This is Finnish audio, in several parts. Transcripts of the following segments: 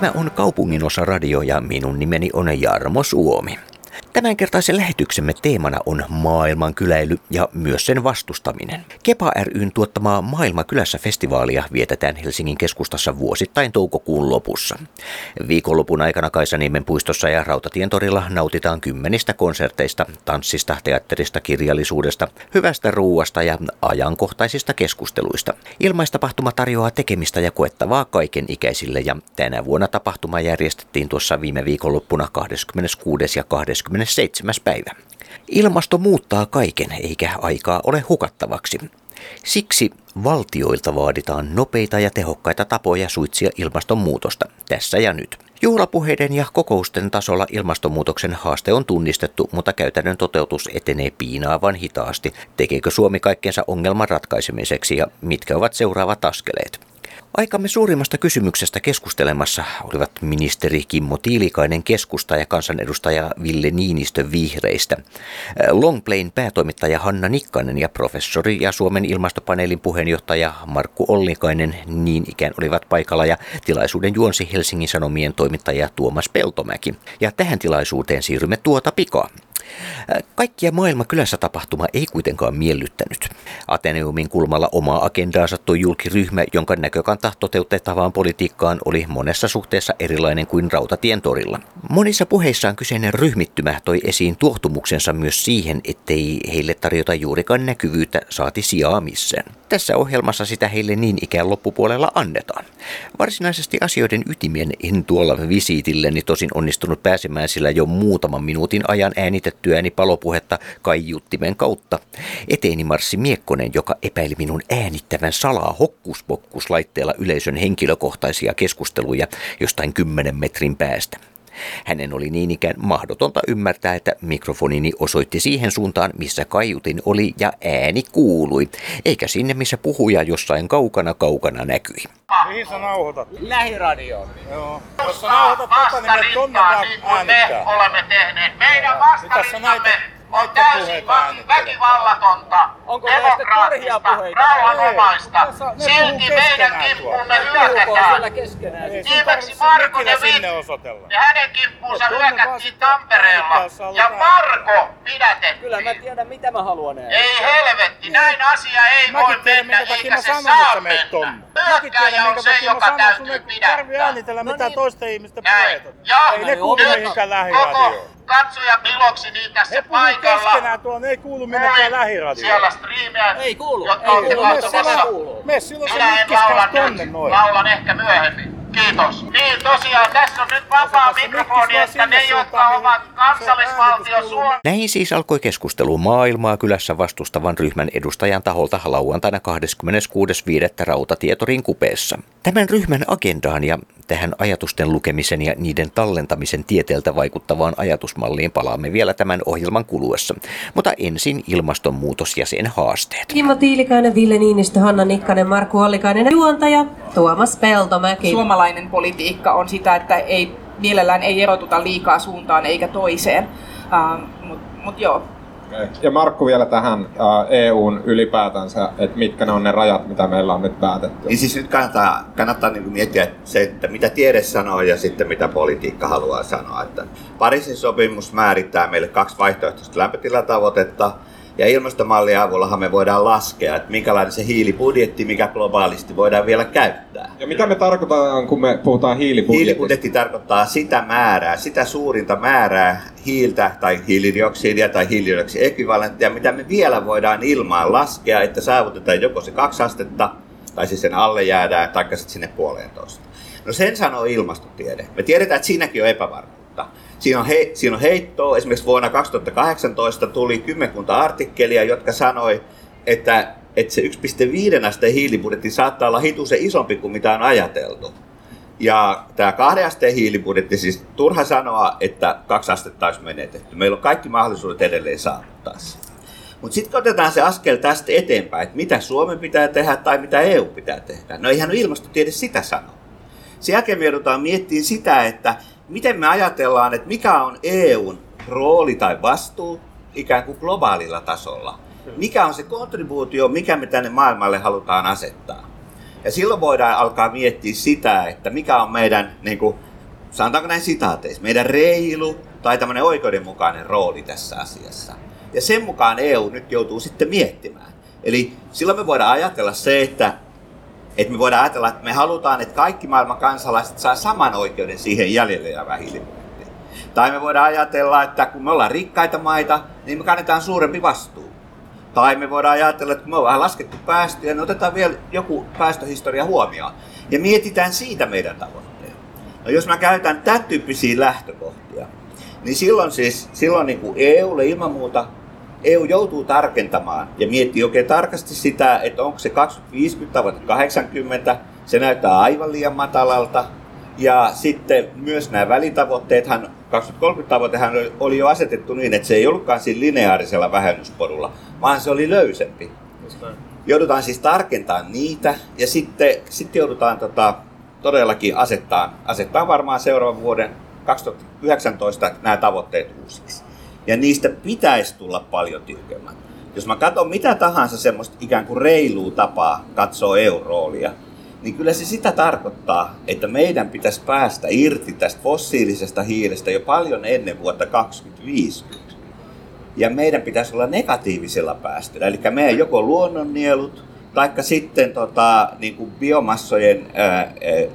Tämä on kaupunginosa radio ja minun nimeni on Jarmo Suomi. Tämänkertaisen lähetyksemme teemana on maailman kyläily ja myös sen vastustaminen. Kepa ryn tuottamaa Maailma kylässä festivaalia vietetään Helsingin keskustassa vuosittain toukokuun lopussa. Viikonlopun aikana Kaisaniemen puistossa ja Rautatien torilla nautitaan kymmenistä konserteista, tanssista, teatterista, kirjallisuudesta, hyvästä ruuasta ja ajankohtaisista keskusteluista. Ilmaistapahtuma tarjoaa tekemistä ja koettavaa kaiken ikäisille ja tänä vuonna tapahtuma järjestettiin tuossa viime viikonloppuna 26. ja 20 27. päivä. Ilmasto muuttaa kaiken eikä aikaa ole hukattavaksi. Siksi valtioilta vaaditaan nopeita ja tehokkaita tapoja suitsia ilmastonmuutosta tässä ja nyt. Juhlapuheiden ja kokousten tasolla ilmastonmuutoksen haaste on tunnistettu, mutta käytännön toteutus etenee piinaavan hitaasti. Tekeekö Suomi kaikkensa ongelman ratkaisemiseksi ja mitkä ovat seuraavat askeleet? Aikamme suurimmasta kysymyksestä keskustelemassa olivat ministeri Kimmo Tiilikainen keskusta ja kansanedustaja Ville Niinistö vihreistä, Longplayn päätoimittaja Hanna Nikkanen ja professori ja Suomen ilmastopaneelin puheenjohtaja Markku Ollikainen niin ikään olivat paikalla ja tilaisuuden juonsi Helsingin Sanomien toimittaja Tuomas Peltomäki. Ja tähän tilaisuuteen siirrymme tuota pikaa. Kaikkia maailma kylässä tapahtuma ei kuitenkaan miellyttänyt. Ateneumin kulmalla omaa agendaansa toi julkiryhmä, jonka näkökanta toteutettavaan politiikkaan oli monessa suhteessa erilainen kuin Rautatien torilla. Monissa puheissaan kyseinen ryhmittymä toi esiin tuohtumuksensa myös siihen, ettei heille tarjota juurikaan näkyvyyttä saati sijaa missään. Tässä ohjelmassa sitä heille niin ikään loppupuolella annetaan. Varsinaisesti asioiden ytimien en tuolla visiitilleni tosin onnistunut pääsemään sillä jo muutaman minuutin ajan äänitetty äänitettyäni palopuhetta kaiuttimen kautta. Eteeni marssi Miekkonen, joka epäili minun äänittävän salaa hokkuspokkuslaitteella yleisön henkilökohtaisia keskusteluja jostain kymmenen metrin päästä. Hänen oli niin ikään mahdotonta ymmärtää, että mikrofonini osoitti siihen suuntaan, missä kaiutin oli ja ääni kuului, eikä sinne, missä puhuja jossain kaukana kaukana näkyi. Mihin sä nauhoitat? Lähiradioon. Joo. Jos sä nauhoitat tota, niin me tonne vaan niin kuin me äänittää. olemme tehneet. Meidän näitä, vastarintamme on täysin väkivallatonta, Onko demokraattista, puheita? rauhanomaista. Ei, Silti meidän kimppuumme hyökätään. sun Viimeksi Marko de Witt ja hänen kimppuunsa No, hyökättiin Tampereella. Ja. Marko pidätettiin. Kyllä mä tiedän mitä mä haluan äänittää. Ei helvetti, näin asia ei Mäkin voi tiedän, mennä, eikä mä se saa mennä. tiedän, on se, joka täytyy pidättää. äänitellä No mitään niin. toisten ihmisten Näin. puheita. Ja Ei ne No kuulu niin, mihinkään lähiradioon. Katsoja piloksi niin He tässä puhuu paikalla. keskenään tuon, ei kuulu minnekään lähiradioon. Siellä striimejä, Ei kuulu, jotka ei kuulu, katsomassa. Mene silloin se Minä en mikkis laula tonne nyt, noin. laulan ehkä myöhemmin. Kiitos. Niin tosiaan, tässä on nyt vapaa mikrofoni, että ne, sinne jotka ovat kansallisvaltio. Suomi, Näin siis alkoi keskustelu maailmaa kylässä vastustavan ryhmän edustajan taholta lauantaina 26.5. rautatietorin kupeessa. Tämän ryhmän agendaan ja tähän ajatusten lukemisen ja niiden tallentamisen tieteeltä vaikuttavaan ajatusmalliin palaamme vielä tämän ohjelman kuluessa. Mutta ensin ilmastonmuutos ja sen haasteet. Kimmo Tiilikainen, Ville Niinistö, Hanna Nikkanen, Markku Ollikainen ja juontaja Tuomas Peltomäki. Suomalainen politiikka on sitä, että ei, mielellään ei erotuta liikaa suuntaan eikä toiseen. Uh, Mutta mut joo, Ja Markku vielä tähän äh, EUn ylipäätänsä, että mitkä ne on ne rajat, mitä meillä on nyt päätetty. Niin siis nyt kannattaa, kannattaa niin miettiä se, että mitä tiede sanoo ja sitten mitä politiikka haluaa sanoa. Että Pariisin sopimus määrittää meille kaksi vaihtoehtoista lämpötilatavoitetta. Ja ilmastomallin avullahan me voidaan laskea, että minkälainen se hiilibudjetti, mikä globaalisti voidaan vielä käyttää. Ja mitä me tarkoitetaan, kun me puhutaan hiilibudjetista? Hiilibudjetti tarkoittaa sitä määrää, sitä suurinta määrää hiiltä tai hiilidioksidia tai hiilidioksidiekvivalenttia, mitä me vielä voidaan ilmaan laskea, että saavutetaan joko se kaksi astetta, tai siis sen alle jäädään, tai sitten sinne puoleentoista. No sen sanoo ilmastotiede. Me tiedetään, että siinäkin on epävarmuutta. Siinä on, he, siinä on heittoa. Esimerkiksi vuonna 2018 tuli kymmenkunta artikkelia, jotka sanoi, että, että se 1,5 asteen hiilibudjetti saattaa olla hitusen isompi kuin mitä on ajateltu. Ja tämä kahden asteen hiilibudjetti, siis turha sanoa, että kaksi astetta olisi menetetty. Meillä on kaikki mahdollisuudet edelleen saavuttaa se. Mutta sitten otetaan se askel tästä eteenpäin, että mitä Suomen pitää tehdä tai mitä EU pitää tehdä. No eihän ilmastotiede sitä sano. Sen jälkeen me joudutaan miettimään sitä, että miten me ajatellaan, että mikä on EUn rooli tai vastuu ikään kuin globaalilla tasolla. Mikä on se kontribuutio, mikä me tänne maailmalle halutaan asettaa. Ja silloin voidaan alkaa miettiä sitä, että mikä on meidän niin kuin, sanotaanko näin sitaateissa, meidän reilu tai tämmöinen oikeudenmukainen rooli tässä asiassa. Ja sen mukaan EU nyt joutuu sitten miettimään. Eli silloin me voidaan ajatella se, että, että me voidaan ajatella, että me halutaan, että kaikki maailman kansalaiset saa saman oikeuden siihen jäljelle jäävään hiilibudjettiin. Tai me voidaan ajatella, että kun me ollaan rikkaita maita, niin me kannetaan suurempi vastuu. Tai me voidaan ajatella, että kun me ollaan laskettu päästöjä, niin otetaan vielä joku päästöhistoria huomioon. Ja mietitään siitä meidän tavoitteet. No jos mä käytän tämän tyyppisiä lähtökohtia, niin silloin siis silloin niin kuin EUlle ilman muuta EU joutuu tarkentamaan ja miettii oikein tarkasti sitä, että onko se 2050 tavoite 80, se näyttää aivan liian matalalta. Ja sitten myös nämä välitavoitteethan, 2030 tavoitehan oli jo asetettu niin, että se ei ollutkaan siinä lineaarisella vähennysporulla, vaan se oli löysempi. Joudutaan siis tarkentamaan niitä ja sitten, sitten joudutaan tota, todellakin asettaa, asettaa varmaan seuraavan vuoden 2019 nämä tavoitteet uusiksi. Ja niistä pitäisi tulla paljon tiukemmat. Jos mä katson mitä tahansa semmoista ikään kuin reilua tapaa katsoa EU-roolia, niin kyllä se sitä tarkoittaa, että meidän pitäisi päästä irti tästä fossiilisesta hiilestä jo paljon ennen vuotta 2050. Ja meidän pitäisi olla negatiivisella päästöllä, eli meidän joko luonnonnielut, taikka sitten tota, niin kuin biomassojen, ää,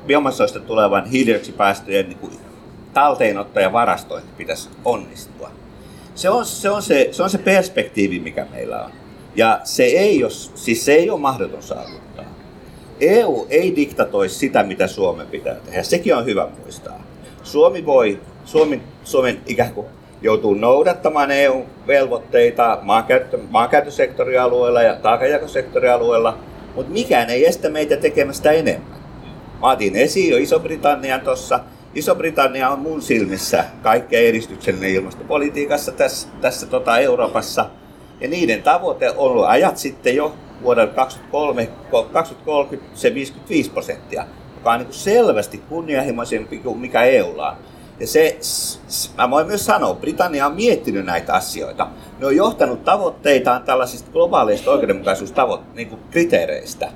biomassoista tulevan hiilidioksidipäästöjen niin kuin talteenotto ja varastointi pitäisi onnistua. Se on se, on se, se on se perspektiivi, mikä meillä on. Ja se ei ole, siis se ei ole mahdoton saavuttaa. EU ei diktatoi sitä, mitä Suomen pitää tehdä. Sekin on hyvä muistaa. Suomi voi, Suomi, Suomen ikään kuin joutuu noudattamaan EU-velvoitteita maankäyttö, maankäyttösektorialueella ja taakanjakosektorialueella, mutta mikään ei estä meitä tekemästä enemmän. Mä otin esiin jo Iso-Britannian tuossa. Iso-Britannia on mun silmissä kaikkein edistyksellinen ilmastopolitiikassa tässä, tässä tota Euroopassa. Ja niiden tavoite on ollut ajat sitten jo vuodelle 2023, 2030 se 55 prosenttia, joka on niin selvästi kunnianhimoisempi kuin mikä EUlla on. Ja se, mä voin myös sanoa, Britannia on miettinyt näitä asioita. Ne on johtanut tavoitteitaan tällaisista globaaleista oikeudenmukaisuuskriteereistä.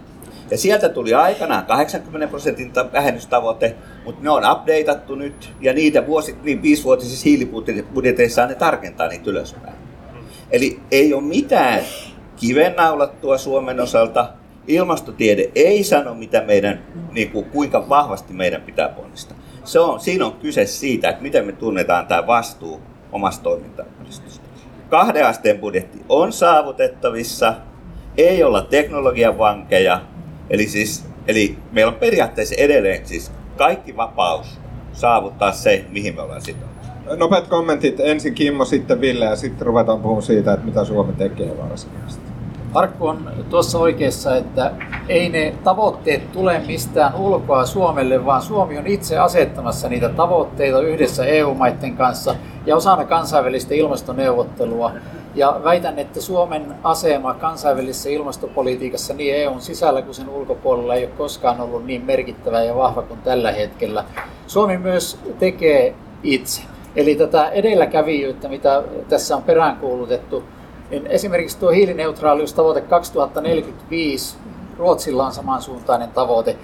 Ja sieltä tuli aikanaan 80 prosentin vähennystavoite, mutta ne on updateattu nyt ja niitä vuosi, niin viisivuotisissa hiilibudjeteissa ne tarkentaa niitä ylöspäin. Eli ei ole mitään kivennaulattua Suomen osalta. Ilmastotiede ei sano, mitä meidän, niin kuin, kuinka vahvasti meidän pitää ponnistaa. Se on, siinä on kyse siitä, että miten me tunnetaan tämä vastuu omasta toimintaympäristöstä. Kahden asteen budjetti on saavutettavissa, ei olla teknologian vankeja, eli, siis, eli meillä on periaatteessa edelleen siis kaikki vapaus saavuttaa se, mihin me ollaan sitoutuneet. Nopeat kommentit. Ensin Kimmo, sitten Ville ja sitten ruvetaan puhumaan siitä, että mitä Suomi tekee varsinaisesti. Arkku on tuossa oikeassa, että ei ne tavoitteet tule mistään ulkoa Suomelle, vaan Suomi on itse asettamassa niitä tavoitteita yhdessä EU-maiden kanssa ja osana kansainvälistä ilmastoneuvottelua. Ja väitän, että Suomen asema kansainvälisessä ilmastopolitiikassa niin EUn sisällä kuin sen ulkopuolella ei ole koskaan ollut niin merkittävä ja vahva kuin tällä hetkellä. Suomi myös tekee itse. Eli tätä edelläkävijyyttä, mitä tässä on peräänkuulutettu, niin esimerkiksi tuo hiilineutraaliustavoite 2045, Ruotsilla on samansuuntainen tavoite.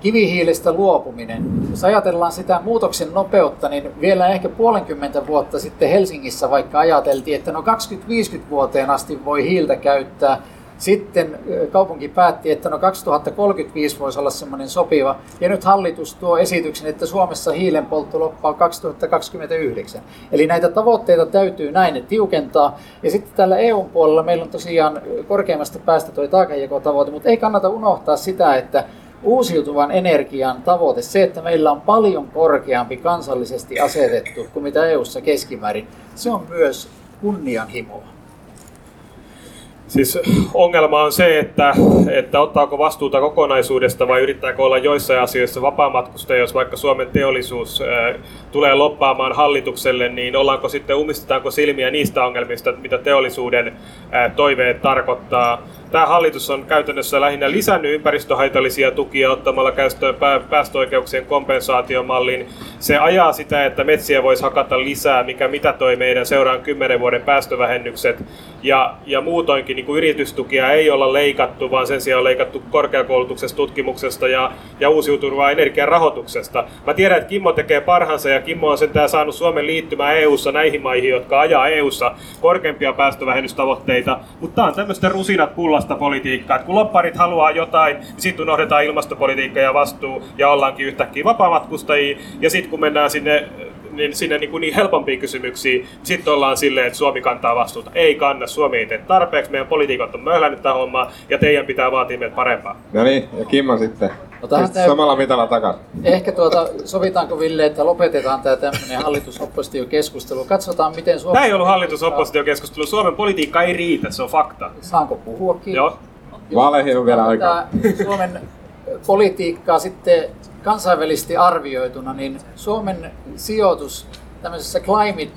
Kivihiilestä luopuminen. Jos ajatellaan sitä muutoksen nopeutta, niin vielä ehkä puolenkymmentä vuotta sitten Helsingissä vaikka ajateltiin, että no 20-50 vuoteen asti voi hiiltä käyttää, sitten kaupunki päätti, että no 2035 voisi olla semmoinen sopiva, ja nyt hallitus tuo esityksen, että Suomessa hiilen poltto loppaa 2029. Eli näitä tavoitteita täytyy näin tiukentaa, ja sitten tällä EU-puolella meillä on tosiaan korkeimmasta päästä tuo taakanjakotavoite, mutta ei kannata unohtaa sitä, että uusiutuvan energian tavoite, se, että meillä on paljon korkeampi kansallisesti asetettu kuin mitä EU:ssa keskimäärin, se on myös kunnianhimoa. Siis ongelma on se, että, että ottaako vastuuta kokonaisuudesta vai yrittääkö olla joissain asioissa vapaamatkustaja, jos vaikka Suomen teollisuus tulee loppaamaan hallitukselle, niin ollaanko sitten, umistetaanko silmiä niistä ongelmista, mitä teollisuuden toiveet tarkoittaa. Tämä hallitus on käytännössä lähinnä lisännyt ympäristöhaitallisia tukia ottamalla käyttöön pää- päästöoikeuksien kompensaatiomallin. Se ajaa sitä, että metsiä voisi hakata lisää, mikä mitätöi meidän seuraan 10 vuoden päästövähennykset. Ja, ja muutoinkin niin kuin yritystukia ei olla leikattu, vaan sen sijaan on leikattu korkeakoulutuksesta, tutkimuksesta ja, ja uusiutuvaa energian rahoituksesta. Mä tiedän, että Kimmo tekee parhaansa ja Kimmo on sentään saanut Suomen liittymään EU-ssa näihin maihin, jotka ajaa EU-ssa korkeampia päästövähennystavoitteita. Mutta tämä on tämmöistä rusinat pullasta politiikkaa, että kun lopparit haluaa jotain, niin sitten unohdetaan ilmastopolitiikka ja vastuu ja ollaankin yhtäkkiä vapaamatkustajia. Ja sitten kun mennään sinne niin sinne niin, kuin niin helpompiin kysymyksiin, sitten ollaan silleen, että Suomi kantaa vastuuta. Ei kanna, Suomi ei tee tarpeeksi, meidän poliitikot on möhlännyt tätä hommaa, ja teidän pitää vaatia meiltä parempaa. No niin, ja Kimmo sitten. No tähän täy- samalla mitalla takaisin. Ehkä tuota, sovitaanko Ville, että lopetetaan tämä tämmöinen hallitusoppositiokeskustelu. Katsotaan, miten Suomi... Tämä ei ollut hallitus-oppositiokeskustelu. Suomen politiikka ei riitä, se on fakta. Saanko puhuakin? Joo. Vaaleihin on vielä aikaa. Suomen politiikkaa sitten kansainvälisesti arvioituna, niin Suomen sijoitus tämmöisessä Climate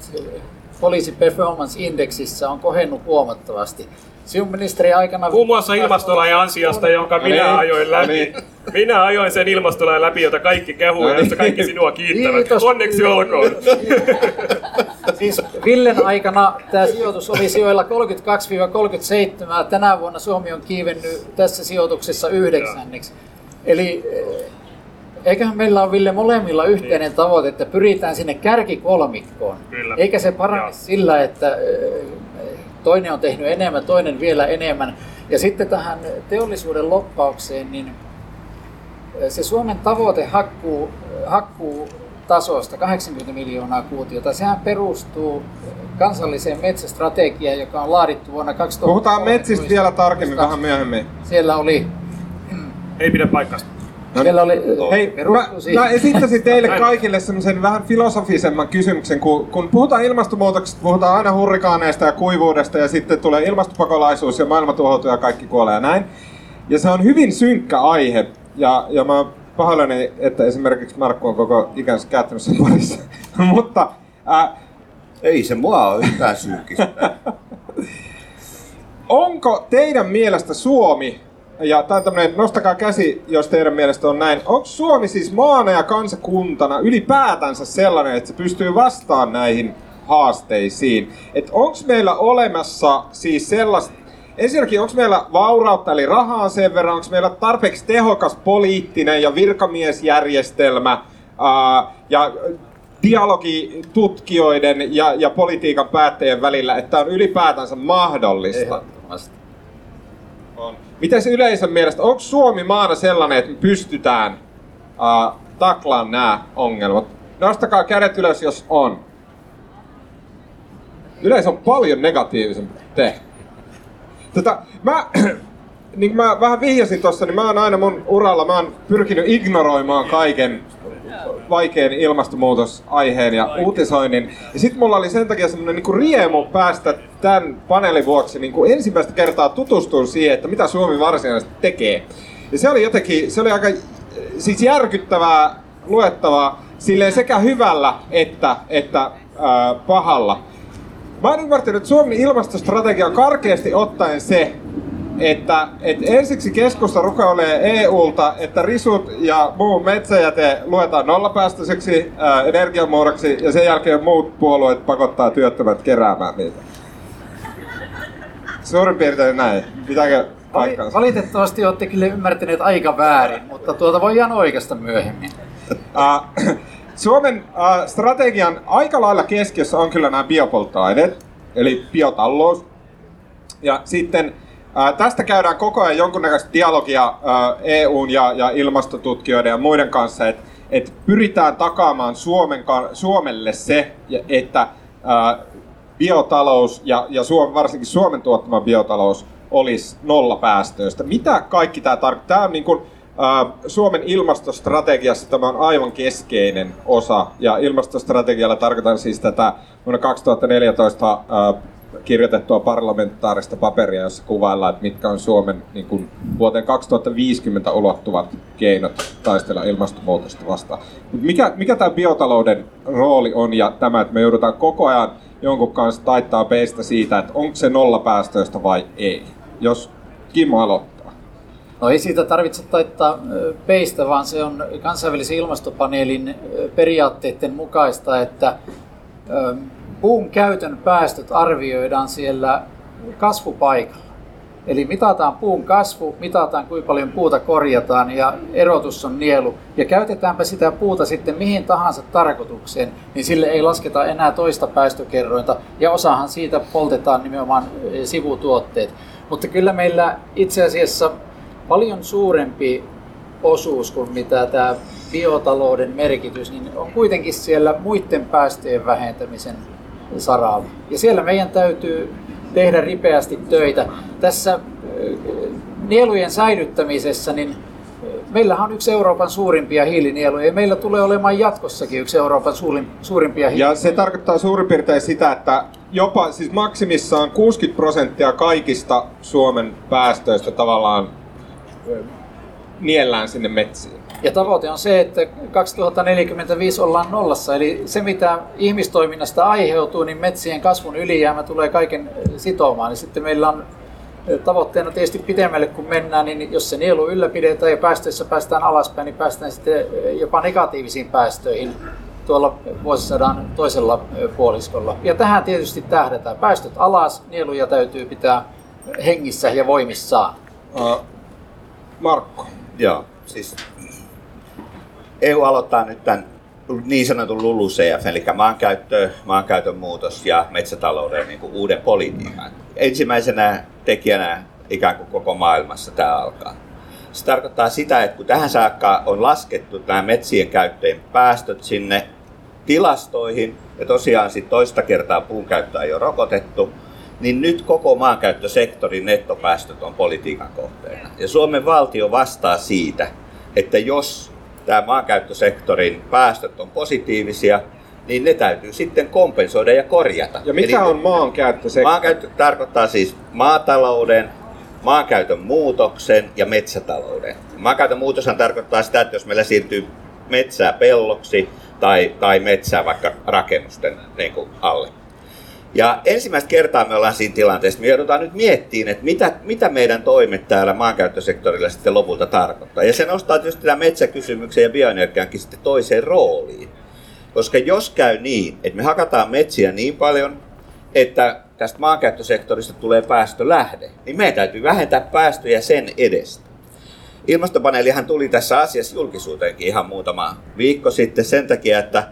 Policy Performance Indexissä on kohennut huomattavasti. Sinun ministeri aikana... Muun muassa ilmastolain ansiosta, jonka No minä niin, ajoin no läpi. niin. Minä ajoin sen ilmastolain läpi, jota kaikki kehuu No ja josta niin. kaikki sinua kiittävät. Kiitos. Onneksi olkoon. Siis Villen aikana tämä sijoitus oli sijoilla 32-37. Tänä vuonna Suomi on kiivennyt tässä sijoituksessa yhdeksänneksi. Eli eh, eiköhän meillä ole Ville molemmilla yhteinen tavoite, että pyritään sinne kärkikolmikkoon. Kyllä. Eikä se parane sillä, että eh, toinen on tehnyt enemmän, toinen vielä enemmän. Ja sitten tähän teollisuuden loppaukseen, niin eh, se Suomen tavoite hakkuu, hakkuu tasosta 80 miljoonaa kuutiota, sehän perustuu kansalliseen metsästrategiaan, joka on laadittu vuonna 2000. Puhutaan metsistä vielä tarkemmin vähän myöhemmin. Siellä oli, Ei pidä paikkaista. Siellä oli Hei, mä, mä esittäisin teille kaikille semmoisen vähän filosofisemman kysymyksen, kun, kun puhutaan ilmastonmuutoksesta, puhutaan aina hurrikaaneista ja kuivuudesta ja sitten tulee ilmastopakolaisuus ja maailma tuhoutuu ja kaikki kuolee ja näin. Ja se on hyvin synkkä aihe ja, ja mä pahoillani, että esimerkiksi Markku on koko ikänsä käyttänyt sen parissa. Mutta ää, Ei se mua ole yhtään synkistä. onko teidän mielestä Suomi, ja tämä on tämmöinen, nostakaa käsi, jos teidän mielestä on näin, onko Suomi siis maana ja kansakuntana ylipäätänsä sellainen, että se pystyy vastaamaan näihin haasteisiin? Että onko meillä olemassa siis sellaista, ensinnäkin onko meillä vaurautta eli rahaa sen verran, onko meillä tarpeeksi tehokas poliittinen ja virkamiesjärjestelmä, ää, ja dialogi tutkijoiden ja, ja politiikan päättäjien välillä, että on ylipäätänsä mahdollista. Ehdottomasti. Miten yleisön mielestä, onko Suomi maana sellainen, että me pystytään uh, taklaan nämä ongelmat? Nostakaa kädet ylös, jos on. Yleisö on paljon negatiivisempi te. Tota, mä, niin mä vähän vihjasin tuossa, niin mä oon aina mun uralla, mä oon pyrkinyt ignoroimaan kaiken vaikean ilmastonmuutosaiheen ja uutisoinnin. Ja sit mulla oli sen takia semmonen niinku riemu päästä tämän paneelin vuoksi niinku ensimmäistä kertaa tutustumaan siihen, että mitä Suomi varsinaisesti tekee. Ja se oli jotenkin, se oli aika siis järkyttävää luettavaa silleen sekä hyvällä että, että ää, pahalla. Mä oon ymmärtänyt, että Suomen ilmastostrategia on karkeasti ottaen se, että, että ensiksi keskusta rukoilee EUlta, että risut ja muu metsäjäte luetaan nollapäästöiseksi ää, energiamuodoksi ja sen jälkeen muut puolueet pakottaa työttömät keräämään niitä. Suurin piirtein näin. Pitääkö paikkaansa? Valitettavasti olette kyllä ymmärtäneet aika väärin, mutta tuota voidaan oikeasta myöhemmin. Äh, Suomen äh, strategian aika lailla keskiössä on kyllä nämä biopolttoaineet, eli biotalous. Ja sitten äh, tästä käydään koko ajan jonkunnäköistä dialogia äh, EUn ja, ja ilmastotutkijoiden ja muiden kanssa, että et pyritään takaamaan Suomen, Suomelle se, että äh, biotalous ja, ja Suom, varsinkin Suomen tuottama biotalous olisi nollapäästöistä. Mitä kaikki tämä tarkoittaa? Tämä on niin kuin, Suomen ilmastostrategiassa tämä on aivan keskeinen osa. Ja ilmastostrategialla tarkoitan siis tätä vuonna 2014 äh, kirjoitettua parlamentaarista paperia, jossa kuvaillaan, että mitkä on Suomen niin kuin, vuoteen 2050 ulottuvat keinot taistella ilmastonmuutosta vastaan. Mut mikä, mikä tämä biotalouden rooli on ja tämä, että me joudutaan koko ajan jonkun kanssa taittaa peistä siitä, että onko se nollapäästöistä vai ei. Jos Kim aloittaa. No ei siitä tarvitse taittaa peistä, vaan se on kansainvälisen ilmastopaneelin periaatteiden mukaista, että puun käytön päästöt arvioidaan siellä kasvupaikalla. Eli mitataan puun kasvu, mitataan kuinka paljon puuta korjataan ja erotus on nielu. Ja käytetäänpä sitä puuta sitten mihin tahansa tarkoitukseen, niin sille ei lasketa enää toista päästökerrointa. Ja osahan siitä poltetaan nimenomaan ö, sivutuotteet. Mutta kyllä meillä itse asiassa paljon suurempi osuus kuin mitä tämä biotalouden merkitys, niin on kuitenkin siellä muiden päästöjen vähentämisen saralla. Ja siellä meidän täytyy tehdä ripeästi töitä. Tässä ö, nielujen säilyttämisessä, niin ö, meillähän on yksi Euroopan suurimpia hiilinieluja ja meillä tulee olemaan jatkossakin yksi Euroopan suurin, suurimpia Ja hiilinieluja. se tarkoittaa suurin piirtein sitä, että jopa siis maksimissaan 60 prosenttia kaikista Suomen päästöistä tavallaan ö, niellään sinne metsiin. Ja tavoite on se, että 2045 ollaan nollassa, eli se mitä ihmistoiminnasta aiheutuu, niin metsien kasvun ylijäämä tulee kaiken sitomaan. Ja sitten meillä on tavoitteena tietysti pidemmälle kun mennään, niin jos se nielu ylläpidetään ja päästöissä päästään alaspäin, niin päästään sitten jopa negatiivisiin päästöihin tuolla vuosisadan toisella puoliskolla. Ja tähän tietysti tähdätään. Päästöt alas, nieluja täytyy pitää hengissä ja voimissaan. Markko. Joo, siis EU aloittaa nyt tämän niin sanotun LULUCF, eli maankäyttö, maankäytön muutos ja metsätalouden niin kuin uuden politiikan. Ensimmäisenä tekijänä ikään kuin koko maailmassa tämä alkaa. Se tarkoittaa sitä, että kun tähän saakka on laskettu nämä metsien käyttöjen päästöt sinne tilastoihin, ja tosiaan sitten toista kertaa puun käyttöä ei ole rokotettu, niin nyt koko maankäyttösektorin nettopäästöt on politiikan kohteena. Ja Suomen valtio vastaa siitä, että jos tämä maankäyttösektorin päästöt on positiivisia, niin ne täytyy sitten kompensoida ja korjata. Ja mikä Eli on maankäyttösektori? Maankäyttö tarkoittaa siis maatalouden, maankäytön muutoksen ja metsätalouden. Maankäytön muutoshan tarkoittaa sitä, että jos meillä siirtyy metsää pelloksi tai, tai metsää vaikka rakennusten niin kuin alle. Ja ensimmäistä kertaa me ollaan siinä tilanteessa, me joudutaan nyt miettimään, että mitä, mitä meidän toimet täällä maankäyttösektorilla sitten lopulta tarkoittaa. Ja se nostaa tietysti tämän metsäkysymyksen ja bioenergiankin sitten toiseen rooliin. Koska jos käy niin, että me hakataan metsiä niin paljon, että tästä maankäyttösektorista tulee päästölähde, niin meidän täytyy vähentää päästöjä sen edestä. Ilmastopaneelihan tuli tässä asiassa julkisuuteenkin ihan muutama viikko sitten sen takia, että,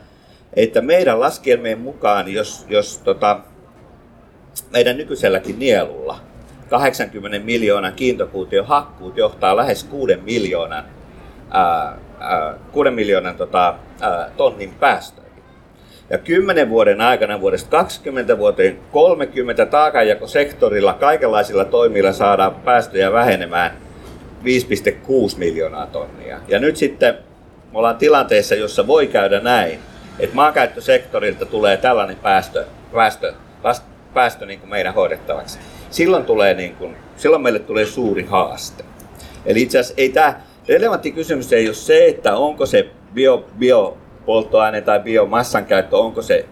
että meidän laskelmien mukaan, jos, jos tota, meidän nykyiselläkin nielulla 80 miljoonan kiintokuution hakkuut johtaa lähes 6 miljoonan, ää, ää, 6 miljoonan tota, ää, tonnin päästöihin. Ja 10 vuoden aikana vuodesta 20 vuoteen 30 taakanjakosektorilla kaikenlaisilla toimilla saadaan päästöjä vähenemään 5,6 miljoonaa tonnia. Ja nyt sitten me ollaan tilanteessa, jossa voi käydä näin, että maankäyttösektorilta tulee tällainen päästö, päästö, päästö, päästö niin kuin meidän hoidettavaksi. Silloin, tulee niin kuin, silloin meille tulee suuri haaste. Eli itse asiassa ei tämä relevantti kysymys ei ole se, että onko se bio, biopolttoaine tai biomassan käyttö, onko se,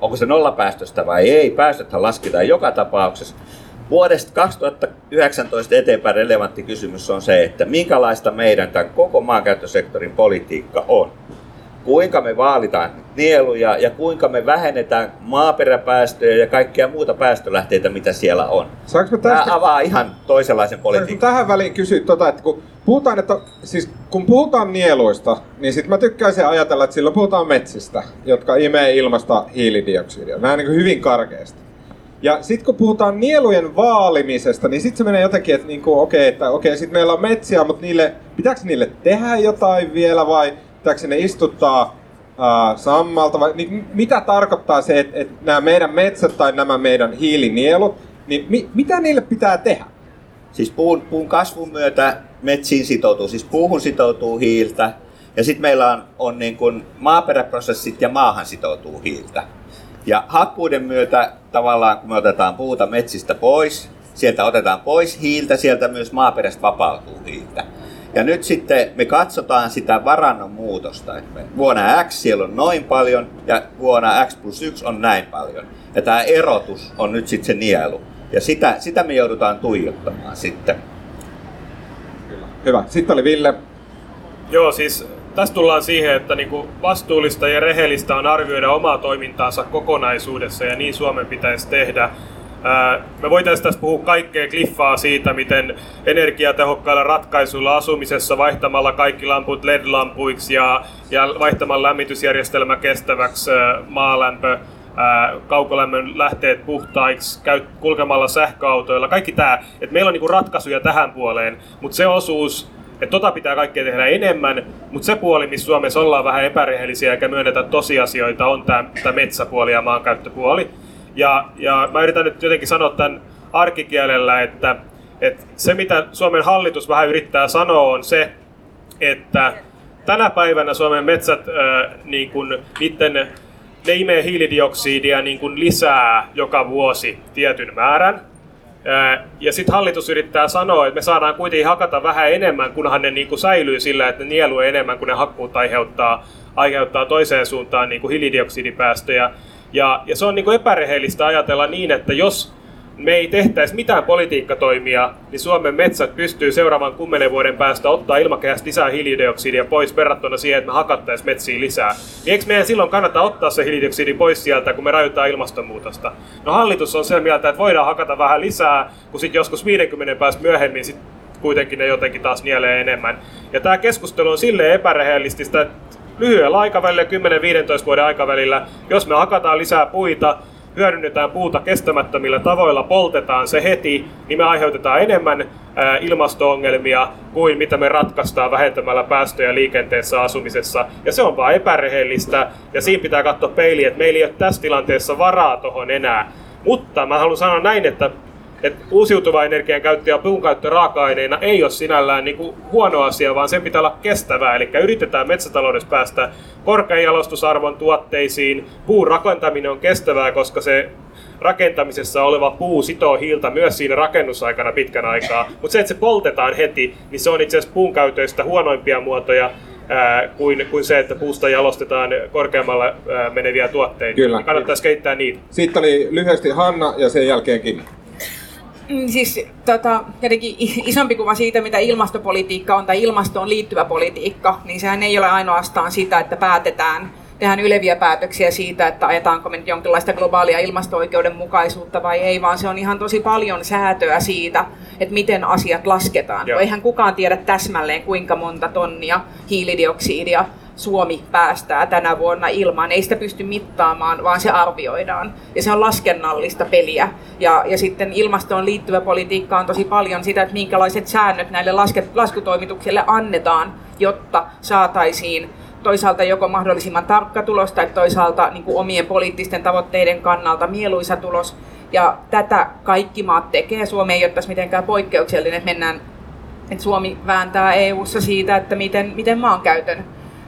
onko se nollapäästöstä vai ei. Päästöthän lasketaan joka tapauksessa. Vuodesta 2019 eteenpäin relevantti kysymys on se, että minkälaista meidän tämän koko maankäyttösektorin politiikka on. Kuinka me vaalitaan nieluja ja kuinka me vähennetään maaperäpäästöjä ja kaikkia muuta päästölähteitä, mitä siellä on. Saanko mä Tämä tästä avaa ihan toisenlaisen politiikan. tähän väliin kysyä tota, että kun puhutaan, että, siis kun puhutaan nieluista, niin sit mä tykkäisin ajatella, että silloin puhutaan metsistä, jotka imee ilmasta hiilidioksidia. Näin niin hyvin karkeasti. Ja sitten kun puhutaan nielujen vaalimisesta, niin sitten se menee jotenkin, että niinku, okei, että okei, sit meillä on metsiä, mutta niille, pitääkö niille tehdä jotain vielä vai pitääkö ne istuttaa ää, sammalta vai niin, mitä tarkoittaa se, että, että nämä meidän metsät tai nämä meidän hiilinielut, niin mi, mitä niille pitää tehdä? Siis puun, puun kasvun myötä metsiin sitoutuu, siis puuhun sitoutuu hiiltä. Ja sitten meillä on, on niin kuin maaperäprosessit ja maahan sitoutuu hiiltä. Ja hakkuuden myötä tavallaan kun me otetaan puuta metsistä pois, sieltä otetaan pois hiiltä, sieltä myös maaperästä vapautuu hiiltä. Ja nyt sitten me katsotaan sitä varannon muutosta. Että me vuonna X siellä on noin paljon ja vuonna X plus 1 on näin paljon. Ja tämä erotus on nyt sitten se nielu. Ja sitä, sitä me joudutaan tuijottamaan sitten. Hyvä. Sitten oli Ville. Joo, siis tässä tullaan siihen, että niinku vastuullista ja rehellistä on arvioida omaa toimintaansa kokonaisuudessa ja niin Suomen pitäisi tehdä. Me voitaisiin tässä puhua kaikkea kliffaa siitä, miten energiatehokkailla ratkaisuilla asumisessa vaihtamalla kaikki lamput LED-lampuiksi ja, ja vaihtamalla lämmitysjärjestelmä kestäväksi maalämpö, kaukolämmön lähteet puhtaiksi, kulkemalla sähköautoilla, kaikki tämä, että meillä on niinku ratkaisuja tähän puoleen, mutta se osuus, että tota pitää kaikkea tehdä enemmän, mutta se puoli, missä Suomessa ollaan vähän epärehellisiä eikä myönnetä tosiasioita, on tämä metsäpuoli ja maankäyttöpuoli. Ja, ja mä yritän nyt jotenkin sanoa tämän arkikielellä, että, että se mitä Suomen hallitus vähän yrittää sanoa on se, että tänä päivänä Suomen metsät, äh, niin kun, niiden, ne imee hiilidioksidia niin kun lisää joka vuosi tietyn määrän. Ja sitten hallitus yrittää sanoa, että me saadaan kuitenkin hakata vähän enemmän, kunhan ne niin kuin säilyy sillä, että ne nielu enemmän kuin ne hakkuut aiheuttaa, aiheuttaa toiseen suuntaan niin kuin hiilidioksidipäästöjä. Ja, ja se on niin kuin epärehellistä ajatella niin, että jos me ei tehtäisi mitään politiikkatoimia, niin Suomen metsät pystyy seuraavan kymmenen vuoden päästä ottaa ilmakehästä lisää hiilidioksidia pois verrattuna siihen, että me hakattaisiin metsiä lisää. Niin eikö meidän silloin kannata ottaa se hiilidioksidi pois sieltä, kun me rajoitetaan ilmastonmuutosta? No hallitus on sen mieltä, että voidaan hakata vähän lisää, kun sitten joskus 50 päästä myöhemmin sit kuitenkin ne jotenkin taas nielee enemmän. Ja tämä keskustelu on silleen epärehellistä, että lyhyellä aikavälillä, 10-15 vuoden aikavälillä, jos me hakataan lisää puita, hyödynnetään puuta kestämättömillä tavoilla, poltetaan se heti, niin me aiheutetaan enemmän ilmasto-ongelmia kuin mitä me ratkaistaan vähentämällä päästöjä liikenteessä asumisessa. Ja se on vaan epärehellistä ja siinä pitää katsoa peiliin, että meillä ei ole tässä tilanteessa varaa tuohon enää. Mutta mä haluan sanoa näin, että että uusiutuva energian käyttö ja puun käyttö raaka-aineena ei ole sinällään niin kuin huono asia, vaan sen pitää olla kestävää. Eli yritetään metsätaloudessa päästä korkean jalostusarvon tuotteisiin. Puun rakentaminen on kestävää, koska se rakentamisessa oleva puu sitoo hiiltä myös siinä rakennusaikana pitkän aikaa. Mutta se, että se poltetaan heti, niin se on itse asiassa puun käytöistä huonoimpia muotoja ää, kuin, kuin se, että puusta jalostetaan korkeammalla ää, meneviä tuotteita. Kyllä. Niin kannattaisi kehittää niitä. Sitten oli lyhyesti Hanna ja sen jälkeen Kimi. Mm, siis tota, jotenkin isompi kuva siitä, mitä ilmastopolitiikka on tai ilmastoon liittyvä politiikka, niin sehän ei ole ainoastaan sitä, että päätetään, tehdään yleviä päätöksiä siitä, että ajetaanko me nyt jonkinlaista globaalia ilmasto-oikeudenmukaisuutta vai ei, vaan se on ihan tosi paljon säätöä siitä, että miten asiat lasketaan. Joo. Eihän kukaan tiedä täsmälleen, kuinka monta tonnia hiilidioksidia Suomi päästää tänä vuonna ilmaan. Ei sitä pysty mittaamaan, vaan se arvioidaan. Ja se on laskennallista peliä. Ja, ja sitten ilmastoon liittyvä politiikka on tosi paljon sitä, että minkälaiset säännöt näille laskutoimituksille annetaan, jotta saataisiin toisaalta joko mahdollisimman tarkka tulos tai toisaalta niin kuin omien poliittisten tavoitteiden kannalta mieluisa tulos. Ja tätä kaikki maat tekee. Suomi ei ole tässä mitenkään poikkeuksellinen, että mennään että Suomi vääntää EU-ssa siitä, että miten, miten maankäytön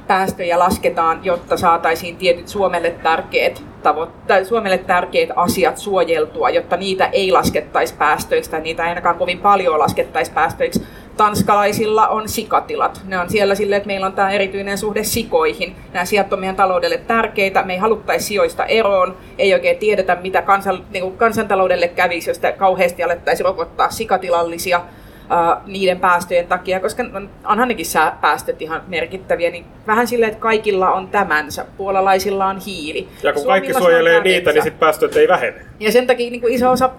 päästöjä lasketaan, jotta saataisiin tietyt Suomelle tärkeät, tavoitteet, Suomelle tärkeät asiat suojeltua, jotta niitä ei laskettaisi päästöiksi tai niitä ei ainakaan kovin paljon laskettaisi päästöiksi. Tanskalaisilla on sikatilat. Ne on siellä silleen, että meillä on tämä erityinen suhde sikoihin. Nämä sijat on meidän taloudelle tärkeitä. Me ei haluttaisi sijoista eroon. Ei oikein tiedetä, mitä kansan, niin kansantaloudelle kävisi, jos kauheasti alettaisiin rokottaa sikatilallisia niiden päästöjen takia, koska onhan nekin päästöt ihan merkittäviä, niin vähän silleen, että kaikilla on tämänsä. Puolalaisilla on hiili. Ja kun kaikki suojelee niitä, niin sitten päästöt ei vähene. Ja sen takia niin kuin iso osa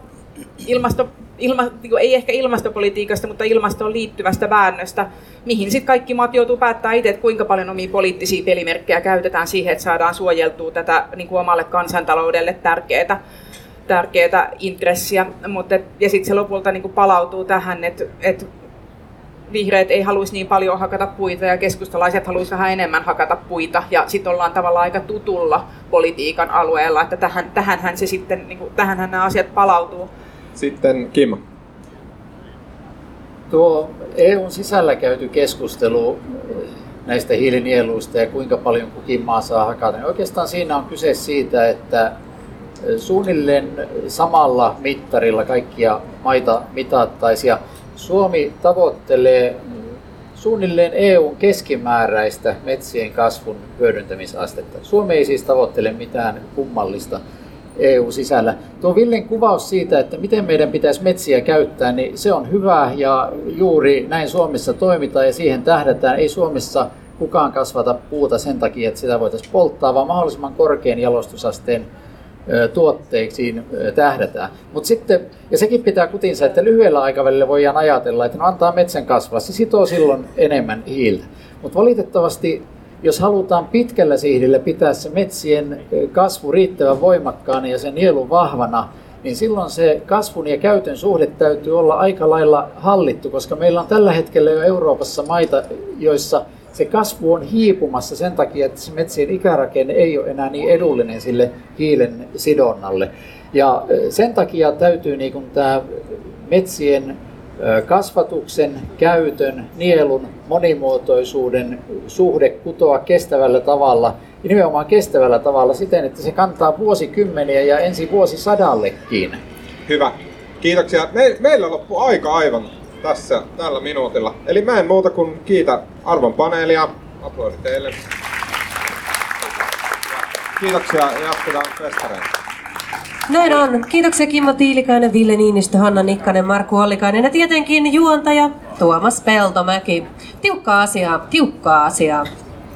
ilmasto, ilma, niin kuin ei ehkä ilmastopolitiikasta, mutta ilmastoon liittyvästä väännöstä, mihin sitten kaikki maat joutuu päättämään itse, että kuinka paljon omia poliittisia pelimerkkejä käytetään siihen, että saadaan suojeltua tätä niin kuin omalle kansantaloudelle tärkeää tärkeää intressiä, mutta et, ja sitten se lopulta niin palautuu tähän, että et vihreät ei haluaisi niin paljon hakata puita ja keskustalaiset haluaisi vähän enemmän hakata puita ja sitten ollaan tavallaan aika tutulla politiikan alueella, että tähän, tähänhän se sitten, niin kuin, tähänhän nämä asiat palautuu. Sitten Kim. Tuo EUn sisällä käyty keskustelu näistä hiilinieluista ja kuinka paljon kukin maa saa hakata, niin oikeastaan siinä on kyse siitä, että suunnilleen samalla mittarilla kaikkia maita mitattaisiin. Ja Suomi tavoittelee suunnilleen EUn keskimääräistä metsien kasvun hyödyntämisastetta. Suomi ei siis tavoittele mitään kummallista. EU-sisällä. Tuo Villen kuvaus siitä, että miten meidän pitäisi metsiä käyttää, niin se on hyvä ja juuri näin Suomessa toimitaan ja siihen tähdätään. Ei Suomessa kukaan kasvata puuta sen takia, että sitä voitaisiin polttaa, vaan mahdollisimman korkean jalostusasteen tuotteisiin tähdätään. Mutta sitten, ja sekin pitää kutinsa, että lyhyellä aikavälillä voidaan ajatella, että no antaa metsän kasvaa, se sitoo silloin enemmän hiiltä. Mutta valitettavasti, jos halutaan pitkällä sihdillä pitää se metsien kasvu riittävän voimakkaana ja sen nielu vahvana, niin silloin se kasvun ja käytön suhde täytyy olla aika lailla hallittu, koska meillä on tällä hetkellä jo Euroopassa maita, joissa se kasvu on hiipumassa sen takia, että se metsien ikärakenne ei ole enää niin edullinen sille hiilen sidonnalle. Ja sen takia täytyy niin kuin tämä metsien kasvatuksen, käytön, nielun, monimuotoisuuden suhde kutoa kestävällä tavalla ja nimenomaan kestävällä tavalla siten, että se kantaa vuosikymmeniä ja ensi vuosisadallekin. Hyvä. Kiitoksia. Me, meillä loppu aika aivan tässä tällä minuutilla. Eli mä en muuta kuin kiitä arvon paneelia. Aplodit teille. Kiitoksia ja jatketaan festareilla. Näin on. Kiitoksia Kimmo Tiilikainen, Ville Niinistö, Hanna Nikkanen, Markku Ollikainen ja tietenkin juontaja Tuomas Peltomäki. Tiukkaa asiaa, tiukkaa asiaa.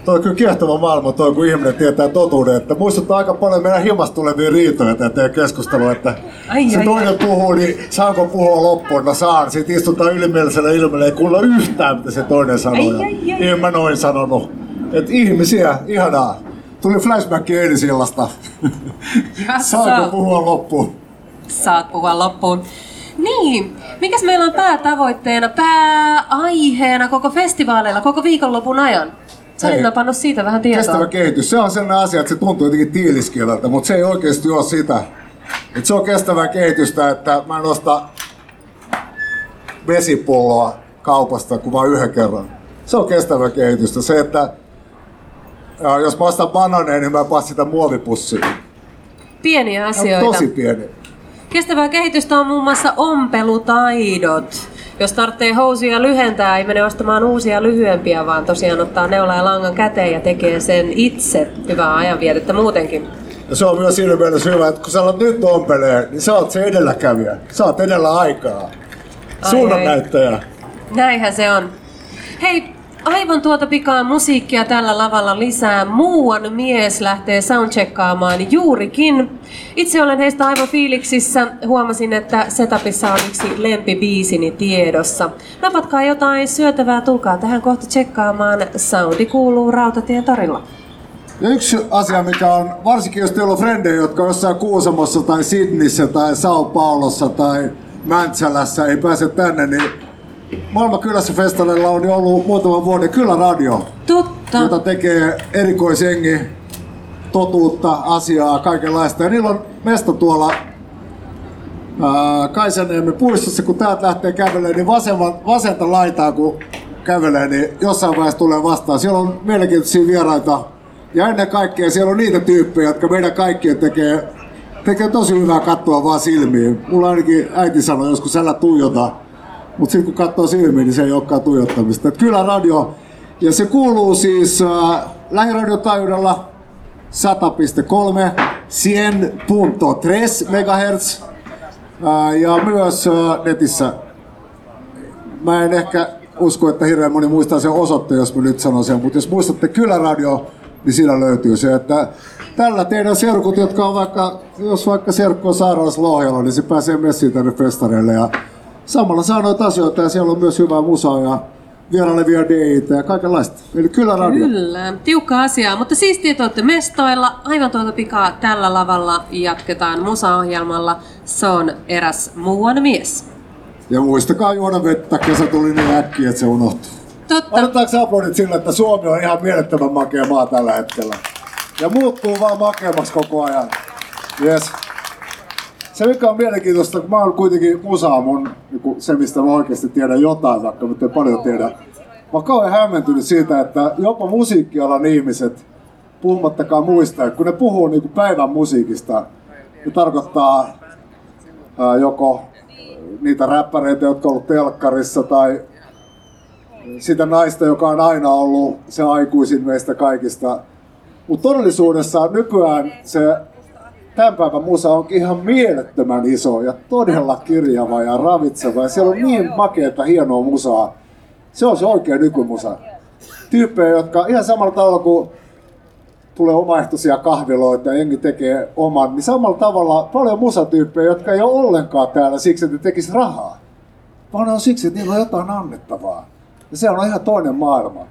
Toi on kyllä kiehtova maailma toi, kun ihminen tietää totuuden. Että muistuttaa aika paljon meidän himasta tulevia riitoja tämä teidän keskustelu, että ai, se ai, toinen ai. puhuu, niin saanko puhua loppuun? No saan. Sitten istutaan ylimielisellä ilmeellä, ei kuulla yhtään, mitä se toinen sanoo. Ai, ai, ai. En mä noin sanonut. Et ihmisiä, ihanaa. Tuli flashback eilisillasta. Saanko puhua loppuun? Saat puhua loppuun. Niin, mikäs meillä on päätavoitteena, pääaiheena koko festivaaleilla, koko viikonlopun ajan? Hei. napannut siitä vähän tietoa. Kestävä kehitys, se on sellainen asia, että se tuntuu jotenkin tiiliskieleltä, mutta se ei oikeasti ole sitä. Et se on kestävää kehitystä, että mä en osta vesipulloa kaupasta kuin vain yhden kerran. Se on kestävää kehitystä. Se, että ja jos mä ostan bananeja, niin mä en pane sitä muovipussiin. Pieniä on asioita. tosi pieni. Kestävää kehitystä on muun muassa ompelutaidot. Jos tarvitsee housuja lyhentää, ei mene ostamaan uusia lyhyempiä, vaan tosiaan ottaa neula ja langan käteen ja tekee sen itse. Hyvää ajanvietettä muutenkin. Ja se on myös siinä mielessä hyvä, että kun sä alat nyt ompelee, niin sä oot se edelläkävijä. Sä oot edellä aikaa. Suunnannäyttäjä. Näinhän se on. Hei, aivan tuota pikaa musiikkia tällä lavalla lisää. Muuan mies lähtee soundcheckaamaan juurikin. Itse olen heistä aivan fiiliksissä. Huomasin, että setupissa on yksi lempibiisini tiedossa. Napatkaa jotain syötävää, tulkaa tähän kohta tsekkaamaan. Soundi kuuluu Rautatien torilla. Ja yksi asia, mikä on, varsinkin jos teillä on frendejä, jotka on jossain Kuusamossa tai Sydneyssä tai Sao Paulossa tai Mäntsälässä, ei pääse tänne, niin Maailman kylässä festareilla on jo ollut muutaman vuoden kyllä radio, Totta. jota tekee erikoisengi, totuutta, asiaa, kaikenlaista. Ja niillä on mesta tuolla ää, Kaisaniemen puistossa, kun täältä lähtee kävelemään, niin vasemman, vasenta laitaa kun kävelee, niin jossain vaiheessa tulee vastaan. Siellä on mielenkiintoisia vieraita. Ja ennen kaikkea siellä on niitä tyyppejä, jotka meidän kaikkien tekee, tekee tosi hyvää katsoa vaan silmiin. Mulla ainakin äiti sanoi joskus, älä tuijota. Mutta sitten kun katsoo silmiin, niin se ei olekaan tuijottamista. Kyllä radio, ja se kuuluu siis äh, lähiradiotaajuudella 100.3, 100.3 MHz äh, ja myös äh, netissä. Mä en ehkä usko, että hirveän moni muistaa sen osoitteen, jos mä nyt sanon sen, mutta jos muistatte kyllä radio, niin siinä löytyy se, että tällä teidän serkut, jotka on vaikka, jos vaikka serkku on niin se pääsee messiin tänne festareille ja samalla saa noita asioita ja siellä on myös hyvää musaa ja vierailevia DJitä ja kaikenlaista. Eli kyllä radio. Kyllä, tiukka asia. Mutta siistiä, että olette mestoilla. Aivan tuota pikaa tällä lavalla jatketaan musaohjelmalla. Se on eräs muuan mies. Ja muistakaa juoda vettä, kesä tuli niin äkkiä, että se unohtuu. Totta. Annetaanko aplodit sillä, että Suomi on ihan mielettömän makea maa tällä hetkellä. Ja muuttuu vaan makeammaksi koko ajan. Yes. Se mikä on mielenkiintoista, kun mä oon kuitenkin musaa mun, niin se mistä mä oikeasti tiedän jotain, vaikka mä en paljon tiedä. Mä oon kauhean hämmentynyt siitä, että jopa musiikkialan ihmiset, puhumattakaan muista, kun ne puhuu niin kuin päivän musiikista, ne tarkoittaa ää, joko niitä räppäreitä, jotka on ollut telkkarissa, tai sitä naista, joka on aina ollut se aikuisin meistä kaikista. Mutta todellisuudessa nykyään se tämän päivän musa onkin ihan mielettömän iso ja todella kirjava ja ravitseva. Ja siellä on niin makeata, hienoa musaa. Se on se oikea nykymusa. Tyyppejä, jotka ihan samalla tavalla kuin tulee omaehtoisia kahviloita ja jengi tekee oman, niin samalla tavalla paljon musatyyppejä, jotka ei ole ollenkaan täällä siksi, että ne tekis rahaa. Vaan ne on siksi, että niillä on jotain annettavaa. Ja se on ihan toinen maailma.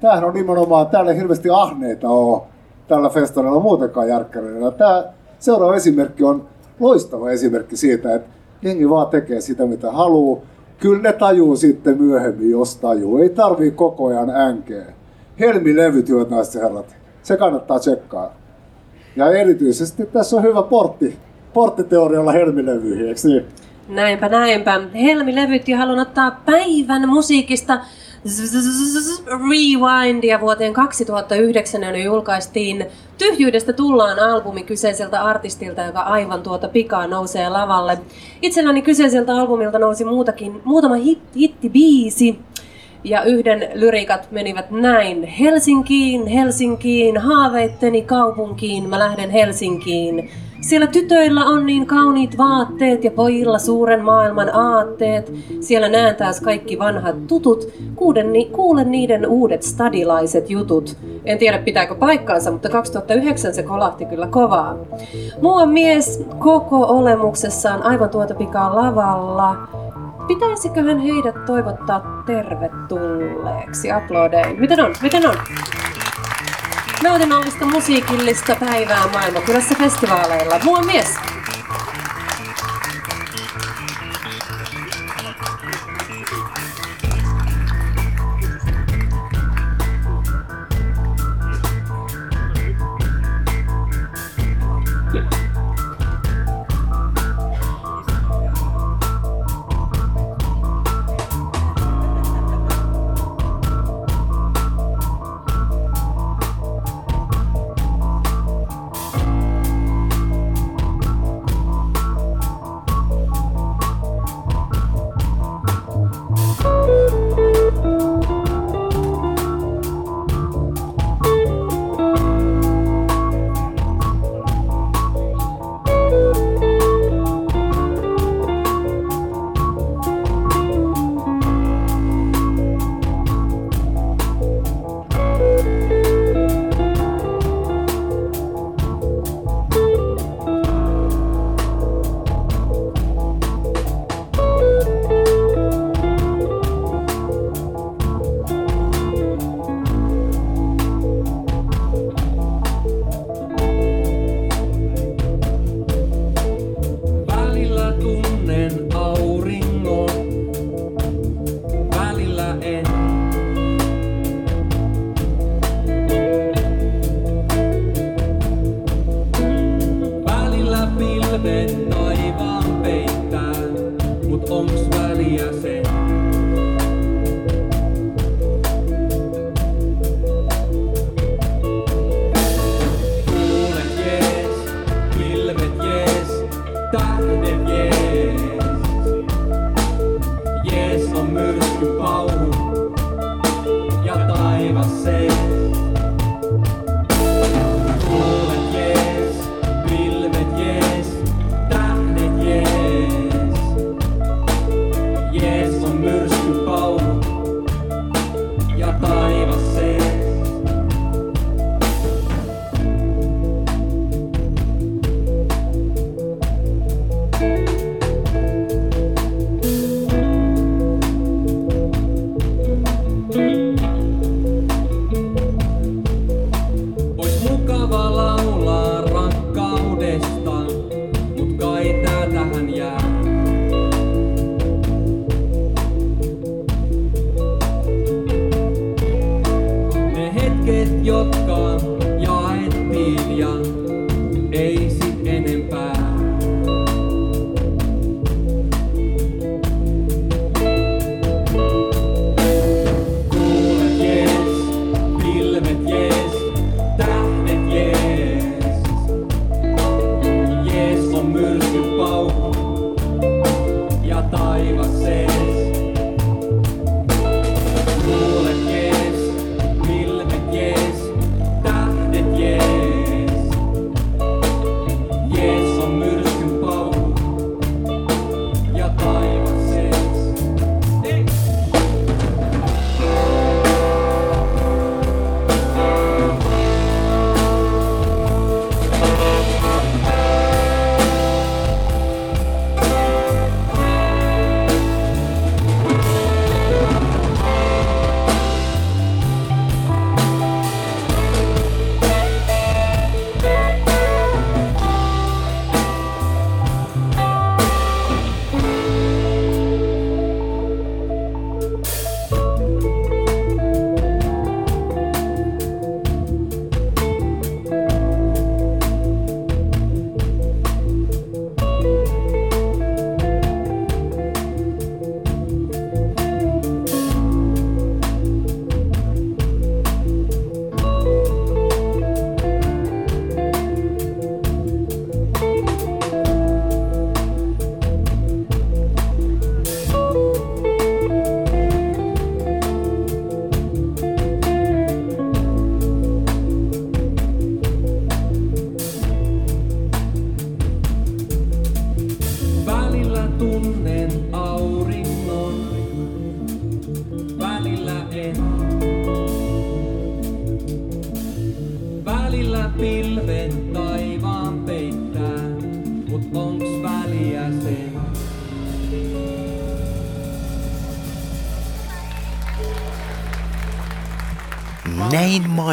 Tämähän on nimenomaan, täällä ei hirveästi ahneita ole tällä festarilla muutenkaan järkkäreillä. Tämä seuraava esimerkki on loistava esimerkki siitä, että jengi vaan tekee sitä mitä haluaa. Kyllä ne tajuu sitten myöhemmin, jos tajuu. Ei tarvii koko ajan änkeä. Helmi-levyt, hyvät naiset herrat. Se kannattaa tsekkaa. Ja erityisesti tässä on hyvä portti, porttiteorialla helmilevyihin, eikö niin? Näinpä, näinpä. Helmi-levyt ja haluan ottaa päivän musiikista Rewindia vuoteen 2009, jolloin julkaistiin Tyhjyydestä tullaan albumi kyseiseltä artistilta, joka aivan tuota pikaa nousee lavalle. Itselläni kyseiseltä albumilta nousi muutakin, muutama hit, hittibiisi. Ja yhden lyrikat menivät näin. Helsinkiin, Helsinkiin, haaveitteni kaupunkiin, mä lähden Helsinkiin. Siellä tytöillä on niin kauniit vaatteet ja pojilla suuren maailman aatteet. Siellä näen taas kaikki vanhat tutut. Kuuden, ni, kuulen niiden uudet stadilaiset jutut. En tiedä pitääkö paikkaansa, mutta 2009 se kolahti kyllä kovaa. Mua mies koko olemuksessaan aivan tuota pikaa lavalla. Pitäisiköhän heidät toivottaa tervetulleeksi? Uploadein. Miten on? Miten on? Nautinnollista musiikillista päivää maailmankylässä festivaaleilla. Mua mies!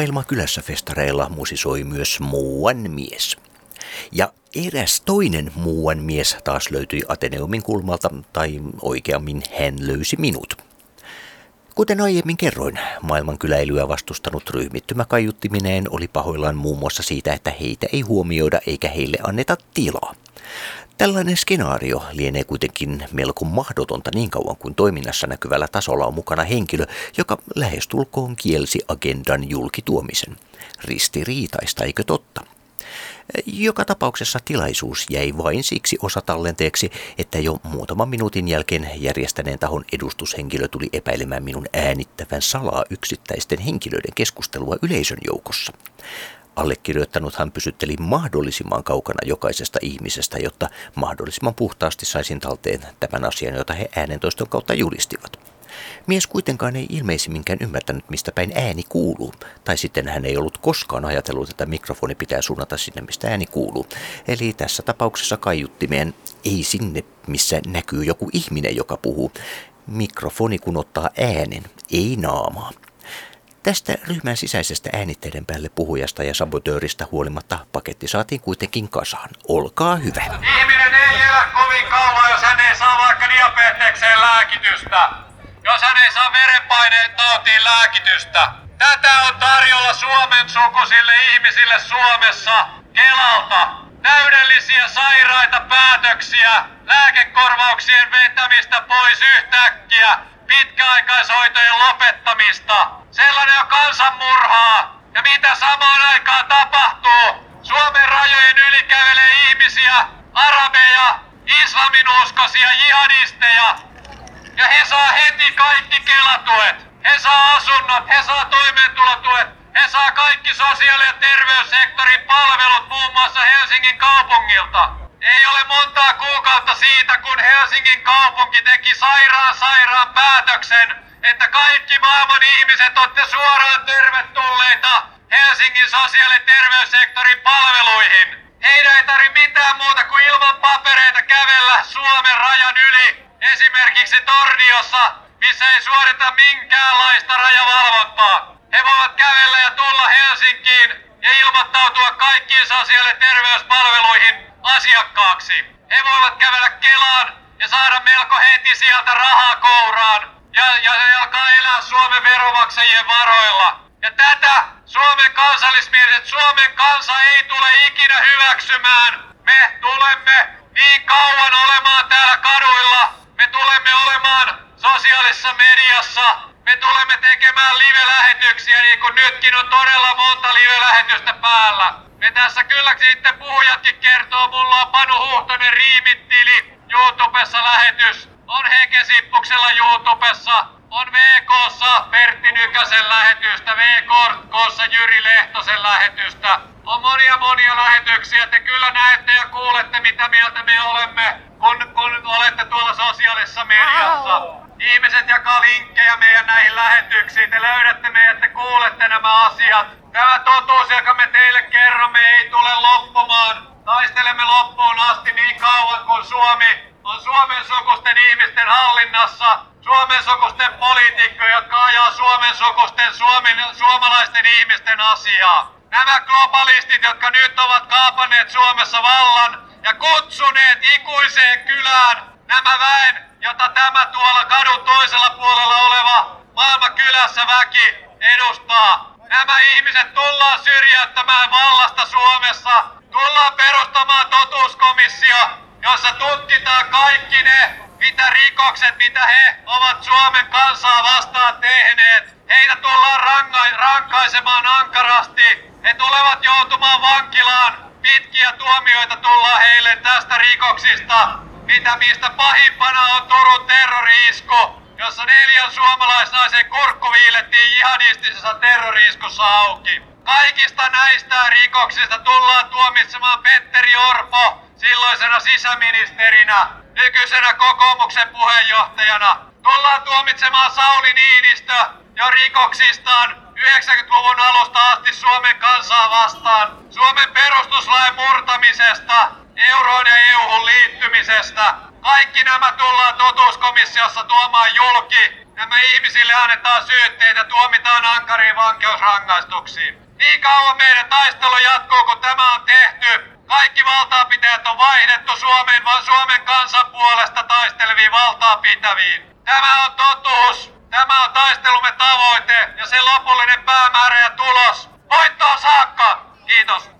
Maailma kylässä festareilla musisoi myös muuan mies. Ja eräs toinen muuan mies taas löytyi Ateneumin kulmalta, tai oikeammin hän löysi minut. Kuten aiemmin kerroin, maailmankyläilyä vastustanut ryhmittymä kaiuttimineen oli pahoillaan muun muassa siitä, että heitä ei huomioida eikä heille anneta tilaa. Tällainen skenaario lienee kuitenkin melko mahdotonta niin kauan kuin toiminnassa näkyvällä tasolla on mukana henkilö, joka lähestulkoon kielsi agendan julkituomisen. Ristiriitaista, eikö totta? Joka tapauksessa tilaisuus jäi vain siksi osatallenteeksi, että jo muutaman minuutin jälkeen järjestäneen tahon edustushenkilö tuli epäilemään minun äänittävän salaa yksittäisten henkilöiden keskustelua yleisön joukossa. Allekirjoittanuthan pysytteli mahdollisimman kaukana jokaisesta ihmisestä, jotta mahdollisimman puhtaasti saisin talteen tämän asian, jota he äänentoiston kautta julistivat. Mies kuitenkaan ei ilmeisimminkään ymmärtänyt, mistä päin ääni kuuluu, tai sitten hän ei ollut koskaan ajatellut, että mikrofoni pitää suunnata sinne, mistä ääni kuuluu. Eli tässä tapauksessa kaiuttimeen ei sinne, missä näkyy joku ihminen, joka puhuu. Mikrofoni kun ottaa äänen, ei naamaa. Tästä ryhmän sisäisestä äänitteiden päälle puhujasta ja sabotööristä huolimatta paketti saatiin kuitenkin kasaan. Olkaa hyvä. Ihminen ei elä kovin kauan, jos hän ei saa vaikka diabetekseen lääkitystä. Jos hän ei saa verenpaineen tautiin lääkitystä. Tätä on tarjolla Suomen sukusille ihmisille Suomessa Kelalta. Täydellisiä sairaita päätöksiä, lääkekorvauksien vetämistä pois yhtäkkiä, pitkäaikaishoitojen lopettamista. Sellainen on kansanmurhaa. Ja mitä samaan aikaan tapahtuu? Suomen rajojen yli kävelee ihmisiä, arabeja, islaminuskoisia jihadisteja. Ja he saa heti kaikki kelatuet. He saa asunnot, he saa toimeentulotuet, he saa kaikki sosiaali- ja terveyssektorin palvelut muun muassa Helsingin kaupungilta. Ei ole montaa kuukautta siitä, kun Helsingin kaupunki teki sairaan sairaan päätöksen, että kaikki maailman ihmiset olette suoraan tervetulleita Helsingin sosiaali- ja terveyssektorin palveluihin. Heidän ei tarvi mitään muuta kuin ilman papereita kävellä Suomen rajan yli. Esimerkiksi Torniossa, missä ei suorita minkäänlaista rajavalvontaa. He voivat kävellä ja tulla Helsinkiin ja ilmoittautua kaikkiin sosiaali- ja terveyspalveluihin asiakkaaksi. He voivat kävellä Kelaan ja saada melko heti sieltä rahaa kouraan ja, ja, ja alkaa elää Suomen veromaksajien varoilla. Ja tätä Suomen kansallismieliset Suomen kansa ei tule ikinä hyväksymään. Me tulemme niin kauan olemaan täällä kaduilla. Me tulemme olemaan sosiaalisessa mediassa. Me tulemme tekemään live-lähetyksiä niin kuin nytkin on todella monta live-lähetystä päällä. Me tässä kyllä sitten puhujatkin kertoo, mulla on Panu Huhtonen riimittili YouTubessa lähetys. On Heke Sippuksella YouTubessa. On VKssa Pertti Nykäsen lähetystä, VKssa Jyri Lehtosen lähetystä. On monia monia lähetyksiä. Te kyllä näette ja kuulette mitä mieltä me olemme, kun, kun olette tuolla sosiaalisessa mediassa. Ihmiset jakaa linkkejä meidän näihin lähetyksiin. Te löydätte meidät, te kuulette nämä asiat. Tämä totuus, joka me teille kerromme, ei tule loppumaan. Taistelemme loppuun asti niin kauan kuin Suomi on Suomen sukusten ihmisten hallinnassa. Suomen sukusten poliitikkoja, jotka ajaa Suomen sukusten Suomen, suomalaisten ihmisten asiaa. Nämä globalistit, jotka nyt ovat kaapanneet Suomessa vallan ja kutsuneet ikuiseen kylään nämä väen, jota tämä tuolla kadun toisella puolella oleva maailman kylässä väki edustaa. Nämä ihmiset tullaan syrjäyttämään vallasta Suomessa. Tullaan perustamaan totuuskomissio, jossa tutkitaan kaikki ne, mitä rikokset, mitä he ovat Suomen kansaa vastaan tehneet. Heitä tullaan ranga- rankaisemaan ankarasti. He tulevat joutumaan vankilaan. Pitkiä tuomioita tullaan heille tästä rikoksista. Mitä mistä pahimpana on Turun terroriisku, jossa neljän suomalaisnaisen kurkku viilettiin jihadistisessa terroriiskussa auki. Kaikista näistä rikoksista tullaan tuomitsemaan Petteri Orpo silloisena sisäministerinä, nykyisenä kokoomuksen puheenjohtajana. Tullaan tuomitsemaan Sauli Niinistö jo rikoksistaan 90-luvun alusta asti Suomen kansaa vastaan, Suomen perustuslain murtamisesta, euroon ja EU-hun liittymisestä. Kaikki nämä tullaan totuuskomissiossa tuomaan julki Nämä ihmisille annetaan syytteitä, tuomitaan ankariin vankeusrangaistuksiin. Niin kauan meidän taistelu jatkuu, kun tämä on tehty. Kaikki valtaapitäjät on vaihdettu Suomeen, vaan Suomen kansan puolesta taisteleviin valtaapitäviin. Tämä on totuus. Tämä on taistelumme tavoite ja sen lopullinen päämäärä ja tulos. Voittoon saakka! Kiitos.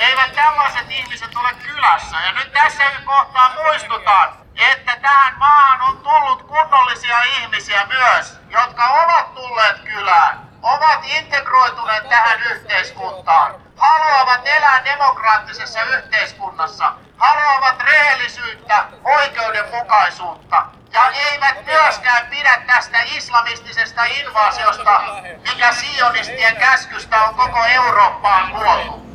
Eivät tällaiset ihmiset ole kylässä. Ja nyt tässä kohtaa muistutan, että tähän maahan on tullut kunnollisia ihmisiä myös, jotka ovat tulleet kylään, ovat integroituneet tähän yhteiskuntaan, haluavat elää demokraattisessa yhteiskunnassa, haluavat rehellisyyttä, oikeudenmukaisuutta ja eivät myöskään pidä tästä islamistisesta invaasiosta, mikä sionistien käskystä on koko Eurooppaan luotu.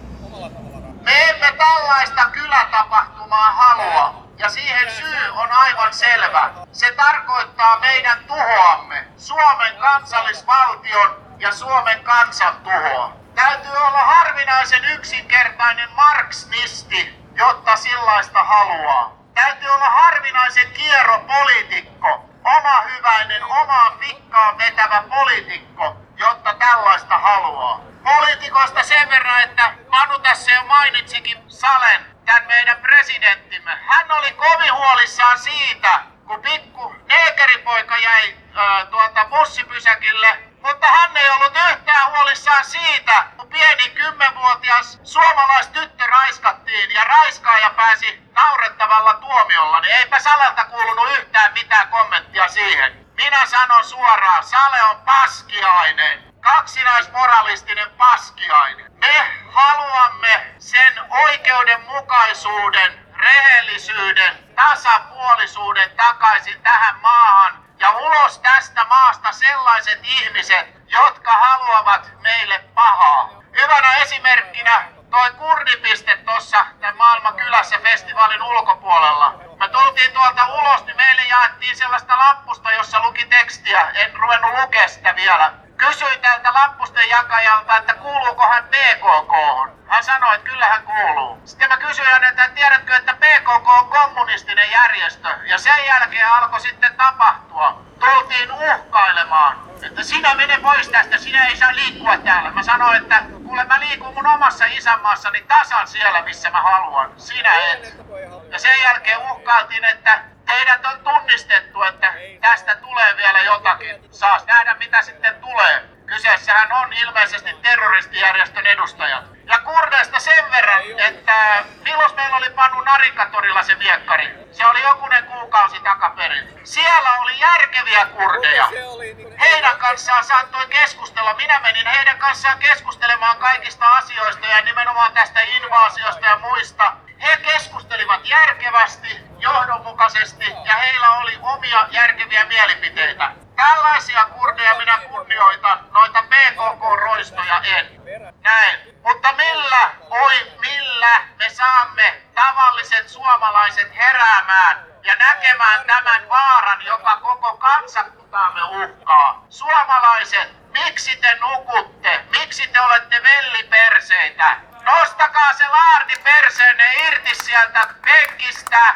Me emme tällaista kylätapahtumaa halua. Ja siihen syy on aivan selvä. Se tarkoittaa meidän tuhoamme, Suomen kansallisvaltion ja Suomen kansan tuhoa. Täytyy olla harvinaisen yksinkertainen marksnisti, jotta sellaista haluaa. Täytyy olla harvinaisen kierro poliitikko, oma hyväinen, omaan pikkaan vetävä poliitikko, jotta tällaista haluaa. Poliitikoista sen verran, että Manu tässä jo mainitsikin Salen, tämän meidän presidenttimme. Hän oli kovin huolissaan siitä, kun pikku neekeripoika jäi ää, tuota bussipysäkille, mutta hän ei ollut yhtään huolissaan siitä, kun pieni kymmenvuotias suomalaistyttö raiskattiin ja raiskaaja pääsi naurettavalla tuomiolla, niin eipä Salelta kuulunut yhtään mitään kommenttia siihen. Minä sanon suoraan, Sale on paskiainen kaksinaismoralistinen paskiainen. Me haluamme sen oikeudenmukaisuuden, rehellisyyden, tasapuolisuuden takaisin tähän maahan ja ulos tästä maasta sellaiset ihmiset, jotka haluavat meille pahaa. Hyvänä esimerkkinä toi kurdipiste tuossa tämän maailman kylässä festivaalin ulkopuolella. Me tultiin tuolta ulos, niin meille jaettiin sellaista lappusta, jossa luki tekstiä. En ruvennut lukea sitä vielä. Kysyin tältä lappusten jakajalta, että kuuluuko hän PKK. Hän sanoi, että kyllä hän kuuluu. Sitten mä kysyin että tiedätkö, että PKK on kommunistinen järjestö. Ja sen jälkeen alkoi sitten tapahtua. Tultiin uhkailemaan, että sinä mene pois tästä, sinä ei saa liikkua täällä. Mä sanoin, että kuule mä liikun mun omassa isänmaassani tasan siellä, missä mä haluan. Sinä et. Ja sen jälkeen uhkailtiin, että teidät on tunnistettu, että tästä tulee vielä jotakin. Saas nähdä mitä sitten tulee. Kyseessähän on ilmeisesti terroristijärjestön edustajat. Ja kurdeista sen verran, että milloin meillä oli Panu Narikatorilla se viekkari? Se oli jokunen kuukausi takaperin. Siellä oli järkeviä kurdeja. Heidän kanssaan saattoi keskustella. Minä menin heidän kanssaan keskustelemaan kaikista asioista ja nimenomaan tästä invaasiosta ja muista. He keskustelivat järkevästi, johdonmukaisesti ja heillä oli omia järkeviä mielipiteitä. Tällaisia kurdeja minä kunnioitan, noita PKK-roistoja en. Näin. Mutta millä, oi millä me saamme tavalliset suomalaiset heräämään ja näkemään tämän vaaran, joka koko kansakuntaamme uhkaa. Suomalaiset, miksi te nukutte? Miksi te olette velliperseitä? Nostakaa se laardi perseenne irti sieltä penkistä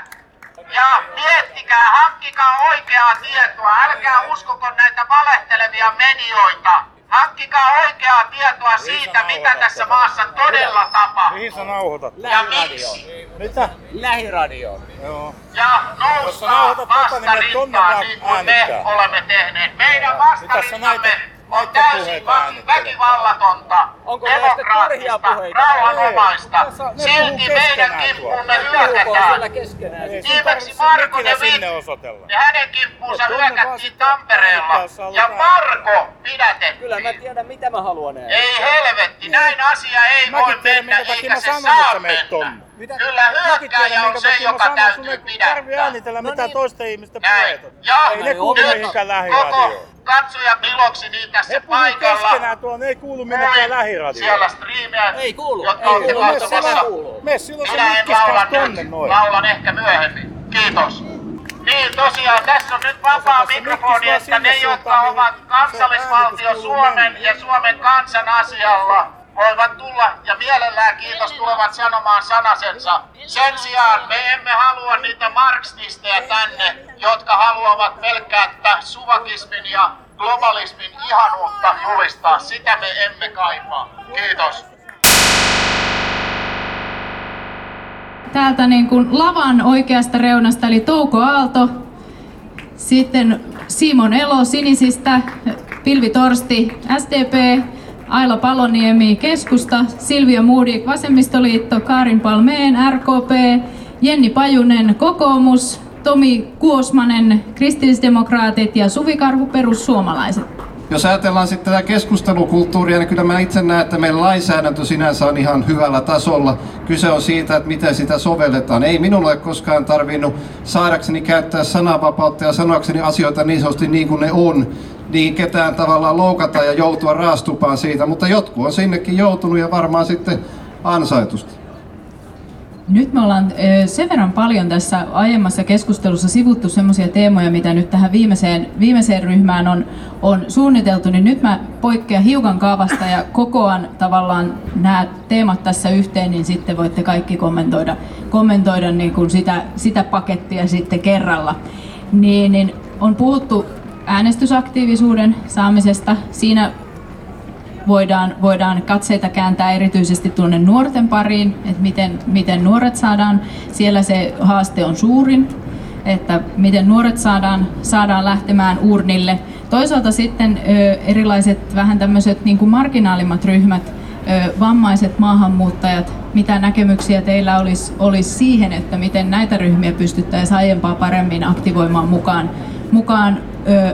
ja miettikää, hankkikaa oikeaa tietoa. Älkää uskoko näitä valehtelevia medioita. Hankkikaa oikeaa tietoa siitä, mitä tässä maassa todella tapahtuu. Mihin sä nauhoitat? Ja miksi? Mitä? Lähiradioon. Joo. Ja nouskaa niin vastarintaan vaan niin kuin me olemme tehneet. Meidän Mitä sä vastarintamme näitä- on täysin väkivallatonta, Onko demokraattista, rauhanomaista. Silti meidän kimppuumme hyökätään. Viimeksi tarvitse Marko de sinne Witt ja hänen kimppuunsa vaan hyökättiin Tampereella. Ja Marko pidätettiin. Kyllä mä tiedän mitä mä haluan nähdä. Ei helvetti, näin asia ei voi mennä, eikä se saa mennä. Tonne. Kyllä hyökkääjä on se, joka täytyy sun ei tarvi pidättää. äänitellä No mitään niin. toisten ihmisten Näin. Ei ne kuulu nyt mihinkään koko lähiradioon. katsoja piloksi niin tässä puhuu paikalla. keskenään tuolla, ne ei kuulu minnekään lähiradioon. Siellä striimiä, Ei kuulu, jotka ei olette kuulu. Siellä kuuluu. Mene silloin se Minä en mikkis laula kanssa tonne nyt, noin. laulan ehkä myöhemmin. Kiitos. Niin tosiaan, tässä on nyt vapaa mikrofoni, että ne, jotka mihin ovat kansallisvaltio Suomen ja Suomen kansan asialla, voivat tulla ja mielellään kiitos tulevat sanomaan sanasensa. Sen sijaan me emme halua niitä marksisteja tänne, jotka haluavat pelkkää suvakismin ja globalismin ihanuutta julistaa. Sitä me emme kaipaa. Kiitos. täältä niin kuin lavan oikeasta reunasta, eli Touko Aalto, sitten Simon Elo Sinisistä, Pilvi Torsti SDP, Aila Paloniemi Keskusta, Silvia Moodik Vasemmistoliitto, Karin Palmeen RKP, Jenni Pajunen Kokoomus, Tomi Kuosmanen Kristillisdemokraatit ja Suvi Karhu Perussuomalaiset. Jos ajatellaan sitten tätä keskustelukulttuuria, niin kyllä mä itse näen, että meidän lainsäädäntö sinänsä on ihan hyvällä tasolla. Kyse on siitä, että miten sitä sovelletaan. Ei minulle koskaan tarvinnut saadakseni käyttää sananvapautta ja sanoakseni asioita niin sanotusti niin kuin ne on, niin ketään tavallaan loukata ja joutua raastupaan siitä, mutta jotkut on sinnekin joutunut ja varmaan sitten ansaitusti. Nyt me ollaan sen verran paljon tässä aiemmassa keskustelussa sivuttu semmoisia teemoja, mitä nyt tähän viimeiseen, viimeiseen ryhmään on, on suunniteltu, niin nyt mä poikkean hiukan kaavasta ja kokoan tavallaan nämä teemat tässä yhteen, niin sitten voitte kaikki kommentoida, kommentoida niin kuin sitä, sitä pakettia sitten kerralla. Niin, niin on puhuttu äänestysaktiivisuuden saamisesta. Siinä voidaan, voidaan katseita kääntää erityisesti tuonne nuorten pariin, että miten, miten nuoret saadaan, siellä se haaste on suurin, että miten nuoret saadaan, saadaan lähtemään urnille. Toisaalta sitten ö, erilaiset vähän tämmöiset niin kuin marginaalimmat ryhmät, ö, vammaiset maahanmuuttajat, mitä näkemyksiä teillä olisi, olisi siihen, että miten näitä ryhmiä pystyttäisiin aiempaa paremmin aktivoimaan mukaan, mukaan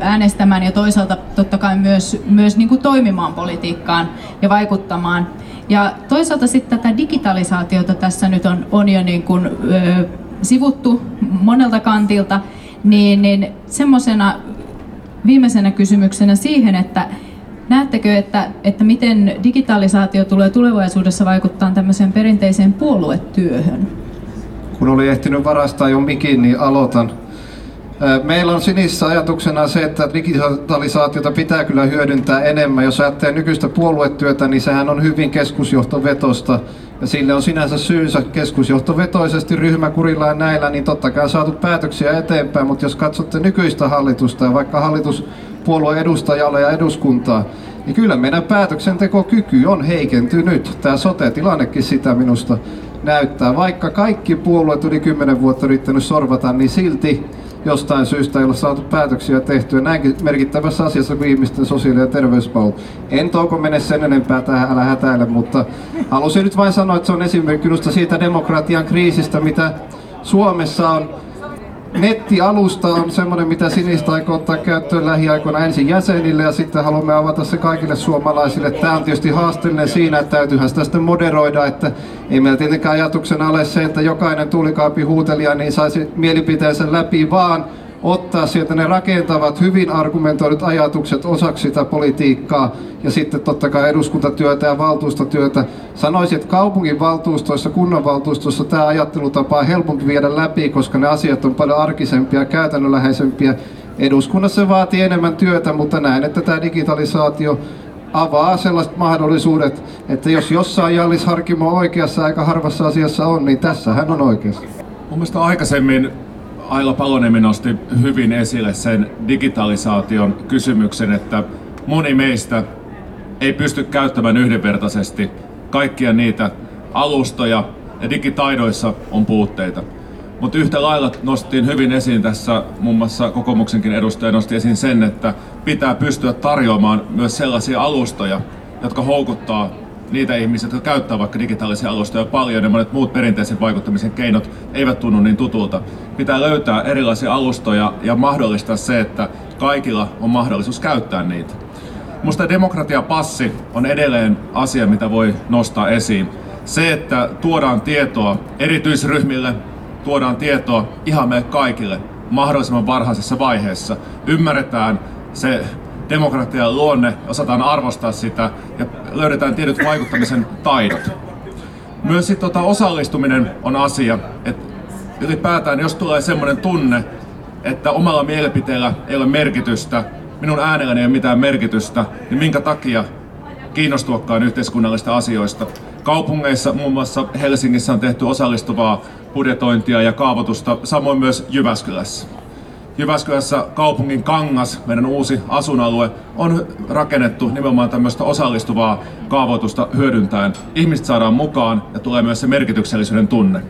äänestämään ja toisaalta totta kai myös, myös niin kuin toimimaan politiikkaan ja vaikuttamaan. Ja toisaalta sitten tätä digitalisaatiota tässä nyt on, on jo niin kuin, ö, sivuttu monelta kantilta, niin, niin semmoisena viimeisenä kysymyksenä siihen, että näettekö, että, että miten digitalisaatio tulee tulevaisuudessa vaikuttaa tämmöiseen perinteiseen puoluetyöhön? Kun oli ehtinyt varastaa jo mikin, niin aloitan. Meillä on sinissä ajatuksena se, että digitalisaatiota pitää kyllä hyödyntää enemmän. Jos ajattelee nykyistä puoluetyötä, niin sehän on hyvin keskusjohtovetosta. Ja sille on sinänsä syynsä keskusjohtovetoisesti ryhmäkurilla ja näillä, niin totta kai saatu päätöksiä eteenpäin. Mutta jos katsotte nykyistä hallitusta ja vaikka hallituspuolueen edustajalle ja eduskuntaa, niin kyllä meidän päätöksentekokyky on heikentynyt. Tämä sote-tilannekin sitä minusta näyttää. Vaikka kaikki puolueet yli 10 vuotta yrittänyt sorvata, niin silti jostain syystä ei ole saatu päätöksiä tehtyä näinkin merkittävässä asiassa kuin ihmisten sosiaali- ja terveyspalvelut. En touko mene sen enempää tähän, älä hätäile, mutta halusin nyt vain sanoa, että se on esimerkki siitä demokratian kriisistä, mitä Suomessa on nettialusta on semmoinen, mitä Sinistä aikoo ottaa käyttöön lähiaikoina ensin jäsenille ja sitten haluamme avata se kaikille suomalaisille. Tämä on tietysti haasteellinen siinä, että täytyyhän sitä sitten moderoida, että ei meillä tietenkään ajatuksena ole se, että jokainen tulikaapi huutelija niin saisi mielipiteensä läpi, vaan ottaa sieltä ne rakentavat, hyvin argumentoidut ajatukset osaksi sitä politiikkaa ja sitten totta kai eduskuntatyötä ja valtuustotyötä. Sanoisin, että kaupungin valtuustoissa, kunnanvaltuustossa tämä ajattelutapa on helpompi viedä läpi, koska ne asiat on paljon arkisempia ja käytännönläheisempiä. Eduskunnassa se vaatii enemmän työtä, mutta näen, että tämä digitalisaatio avaa sellaiset mahdollisuudet, että jos jossain Jallis Harkimo oikeassa aika harvassa asiassa on, niin tässä hän on oikeassa. Mun mielestä aikaisemmin Aila Paloniemi nosti hyvin esille sen digitalisaation kysymyksen, että moni meistä ei pysty käyttämään yhdenvertaisesti kaikkia niitä alustoja ja digitaidoissa on puutteita. Mutta yhtä lailla nostettiin hyvin esiin tässä, muun muassa kokoomuksenkin edustaja nosti esiin sen, että pitää pystyä tarjoamaan myös sellaisia alustoja, jotka houkuttaa niitä ihmisiä, jotka käyttää vaikka digitaalisia alustoja paljon ja monet muut perinteisen vaikuttamisen keinot eivät tunnu niin tutulta. Pitää löytää erilaisia alustoja ja mahdollistaa se, että kaikilla on mahdollisuus käyttää niitä. Musta demokratiapassi on edelleen asia, mitä voi nostaa esiin. Se, että tuodaan tietoa erityisryhmille, tuodaan tietoa ihan meille kaikille mahdollisimman varhaisessa vaiheessa. Ymmärretään se demokratian luonne, osataan arvostaa sitä ja löydetään tietyt vaikuttamisen taidot. Myös sit, tota, osallistuminen on asia, että ylipäätään jos tulee semmoinen tunne, että omalla mielipiteellä ei ole merkitystä, minun äänelläni ei ole mitään merkitystä, niin minkä takia kiinnostuakaan yhteiskunnallisista asioista. Kaupungeissa, muun muassa Helsingissä on tehty osallistuvaa budjetointia ja kaavoitusta, samoin myös Jyväskylässä. Jyväskylässä kaupungin kangas, meidän uusi asunalue, on rakennettu nimenomaan tämmöistä osallistuvaa kaavoitusta hyödyntäen. Ihmiset saadaan mukaan ja tulee myös se merkityksellisyyden tunne.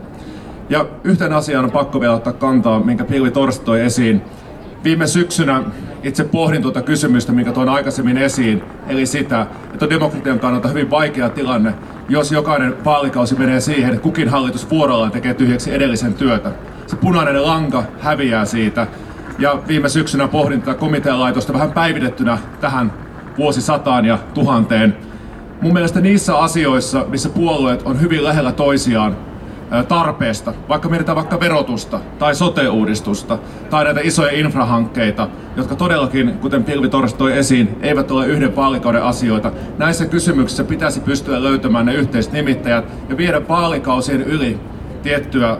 Ja yhteen asiaan on pakko vielä ottaa kantaa, minkä Pilvi Torsti toi esiin. Viime syksynä itse pohdin tuota kysymystä, minkä toin aikaisemmin esiin, eli sitä, että demokratian kannalta hyvin vaikea tilanne, jos jokainen vaalikausi menee siihen, että kukin hallitus vuorollaan tekee tyhjäksi edellisen työtä. Se punainen lanka häviää siitä, ja viime syksynä pohdin tätä komitealaitosta vähän päivitettynä tähän vuosisataan ja tuhanteen. Mun mielestä niissä asioissa, missä puolueet on hyvin lähellä toisiaan tarpeesta, vaikka mietitään vaikka verotusta tai sote-uudistusta tai näitä isoja infrahankkeita, jotka todellakin, kuten Pilvi Torst toi esiin, eivät ole yhden vaalikauden asioita. Näissä kysymyksissä pitäisi pystyä löytämään ne yhteiset nimittäjät ja viedä vaalikausien yli tiettyä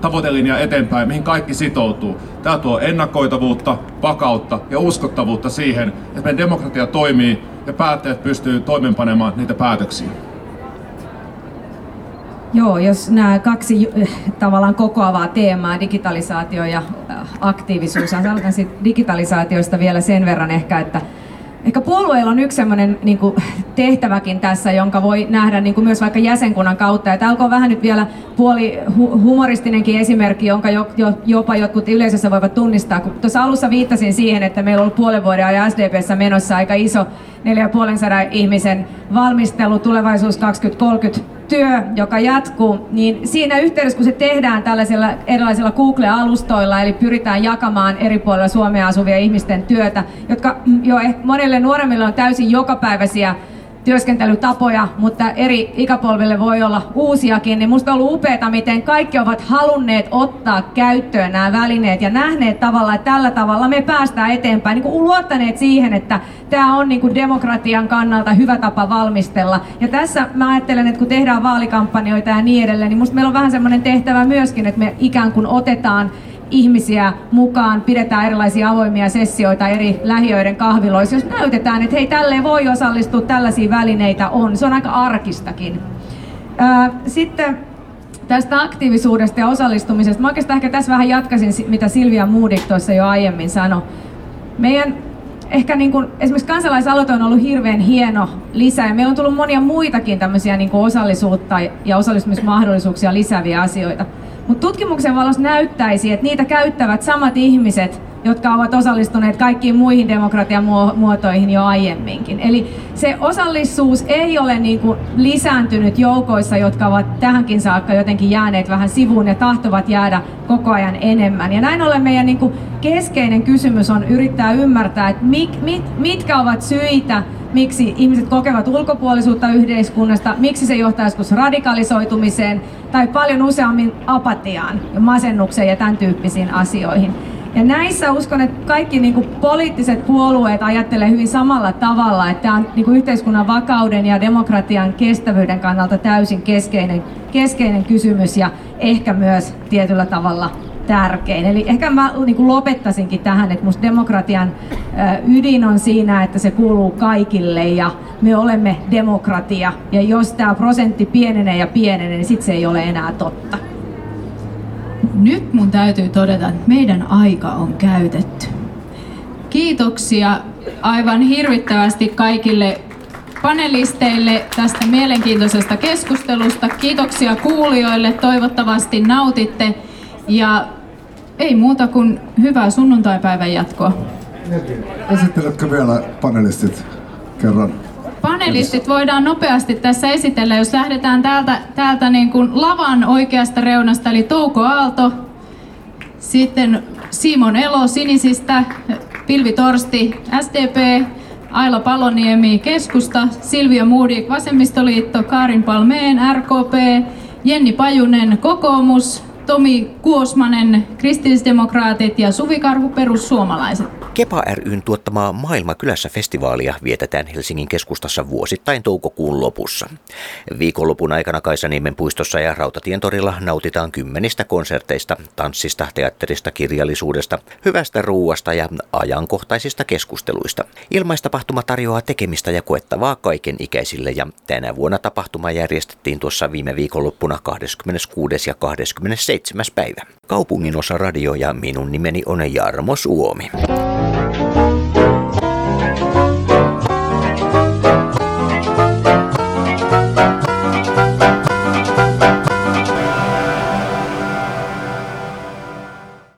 tavoitelinja eteenpäin, mihin kaikki sitoutuu. Tämä tuo ennakoitavuutta, vakautta ja uskottavuutta siihen, että meidän demokratia toimii ja päättäjät pystyy toimeenpanemaan niitä päätöksiä. Joo, jos nämä kaksi tavallaan kokoavaa teemaa, digitalisaatio ja aktiivisuus, aloitan digitalisaatiosta vielä sen verran ehkä, että Ehkä puolueilla on yksi sellainen niin kuin, tehtäväkin tässä, jonka voi nähdä niin kuin myös vaikka jäsenkunnan kautta. Ja tämä on vähän nyt vielä puoli hu- humoristinenkin esimerkki, jonka jo, jo, jopa jotkut yleisössä voivat tunnistaa. Kun tuossa alussa viittasin siihen, että meillä on ollut puolen vuoden ajan SDPssä menossa aika iso 4,5 ihmisen valmistelu tulevaisuus 2030 työ, joka jatkuu, niin siinä yhteydessä, kun se tehdään tällaisilla erilaisilla Google-alustoilla, eli pyritään jakamaan eri puolilla Suomea asuvia ihmisten työtä, jotka jo monelle nuoremmille on täysin jokapäiväisiä työskentelytapoja, mutta eri ikäpolville voi olla uusiakin, niin musta on ollut upeaa, miten kaikki ovat halunneet ottaa käyttöön nämä välineet ja nähneet tavalla, että tällä tavalla me päästään eteenpäin, niin kuin luottaneet siihen, että tämä on niin kuin demokratian kannalta hyvä tapa valmistella. Ja tässä mä ajattelen, että kun tehdään vaalikampanjoita ja niin edelleen, niin musta meillä on vähän semmoinen tehtävä myöskin, että me ikään kuin otetaan ihmisiä mukaan, pidetään erilaisia avoimia sessioita eri lähiöiden kahviloissa, jos näytetään, että hei, tälleen voi osallistua, tällaisia välineitä on. Se on aika arkistakin. Sitten tästä aktiivisuudesta ja osallistumisesta. Mä oikeastaan ehkä tässä vähän jatkaisin, mitä Silvia Moodik tuossa jo aiemmin sanoi. Meidän ehkä niin kuin, esimerkiksi kansalaisaloite on ollut hirveän hieno lisä ja meillä on tullut monia muitakin tämmöisiä niin kuin osallisuutta ja osallistumismahdollisuuksia lisääviä asioita. Mutta tutkimuksen valossa näyttäisi, että niitä käyttävät samat ihmiset, jotka ovat osallistuneet kaikkiin muihin demokratian muotoihin jo aiemminkin. Eli se osallisuus ei ole niin kuin lisääntynyt joukoissa, jotka ovat tähänkin saakka jotenkin jääneet vähän sivuun ja tahtovat jäädä koko ajan enemmän. Ja näin ollen meidän niin kuin keskeinen kysymys on yrittää ymmärtää, että mit, mit, mitkä ovat syitä miksi ihmiset kokevat ulkopuolisuutta yhteiskunnasta, miksi se johtaa joskus radikalisoitumiseen tai paljon useammin apatiaan ja masennukseen ja tämän tyyppisiin asioihin. Ja näissä uskon, että kaikki niin kuin, poliittiset puolueet ajattelee hyvin samalla tavalla, että tämä on niin kuin, yhteiskunnan vakauden ja demokratian kestävyyden kannalta täysin keskeinen, keskeinen kysymys ja ehkä myös tietyllä tavalla tärkein. Eli ehkä mä niin kuin lopettaisinkin tähän, että musta demokratian ydin on siinä, että se kuuluu kaikille ja me olemme demokratia. Ja jos tämä prosentti pienenee ja pienenee, niin sitten se ei ole enää totta. Nyt mun täytyy todeta, että meidän aika on käytetty. Kiitoksia aivan hirvittävästi kaikille panelisteille tästä mielenkiintoisesta keskustelusta. Kiitoksia kuulijoille, toivottavasti nautitte. Ja ei muuta kuin hyvää sunnuntaipäivän jatkoa. Esitteletkö vielä panelistit kerran? Panelistit voidaan nopeasti tässä esitellä, jos lähdetään täältä, täältä niin kuin lavan oikeasta reunasta, eli Touko Aalto, sitten Simon Elo Sinisistä, Pilvi Torsti SDP, Aila Paloniemi Keskusta, Silvia Moodik Vasemmistoliitto, Karin Palmeen RKP, Jenni Pajunen Kokoomus, Tomi Kuosmanen kristillisdemokraatit ja Suvi Karhu perussuomalaiset. Kepa ryn tuottamaa Maailma kylässä festivaalia vietetään Helsingin keskustassa vuosittain toukokuun lopussa. Viikonlopun aikana Kaisaniemen puistossa ja Rautatientorilla nautitaan kymmenistä konserteista, tanssista, teatterista, kirjallisuudesta, hyvästä ruuasta ja ajankohtaisista keskusteluista. Ilmaistapahtuma tarjoaa tekemistä ja koettavaa kaiken ikäisille ja tänä vuonna tapahtuma järjestettiin tuossa viime viikonloppuna 26. ja 27. päivä. Kaupungin osa radio ja minun nimeni on Jarmo Suomi.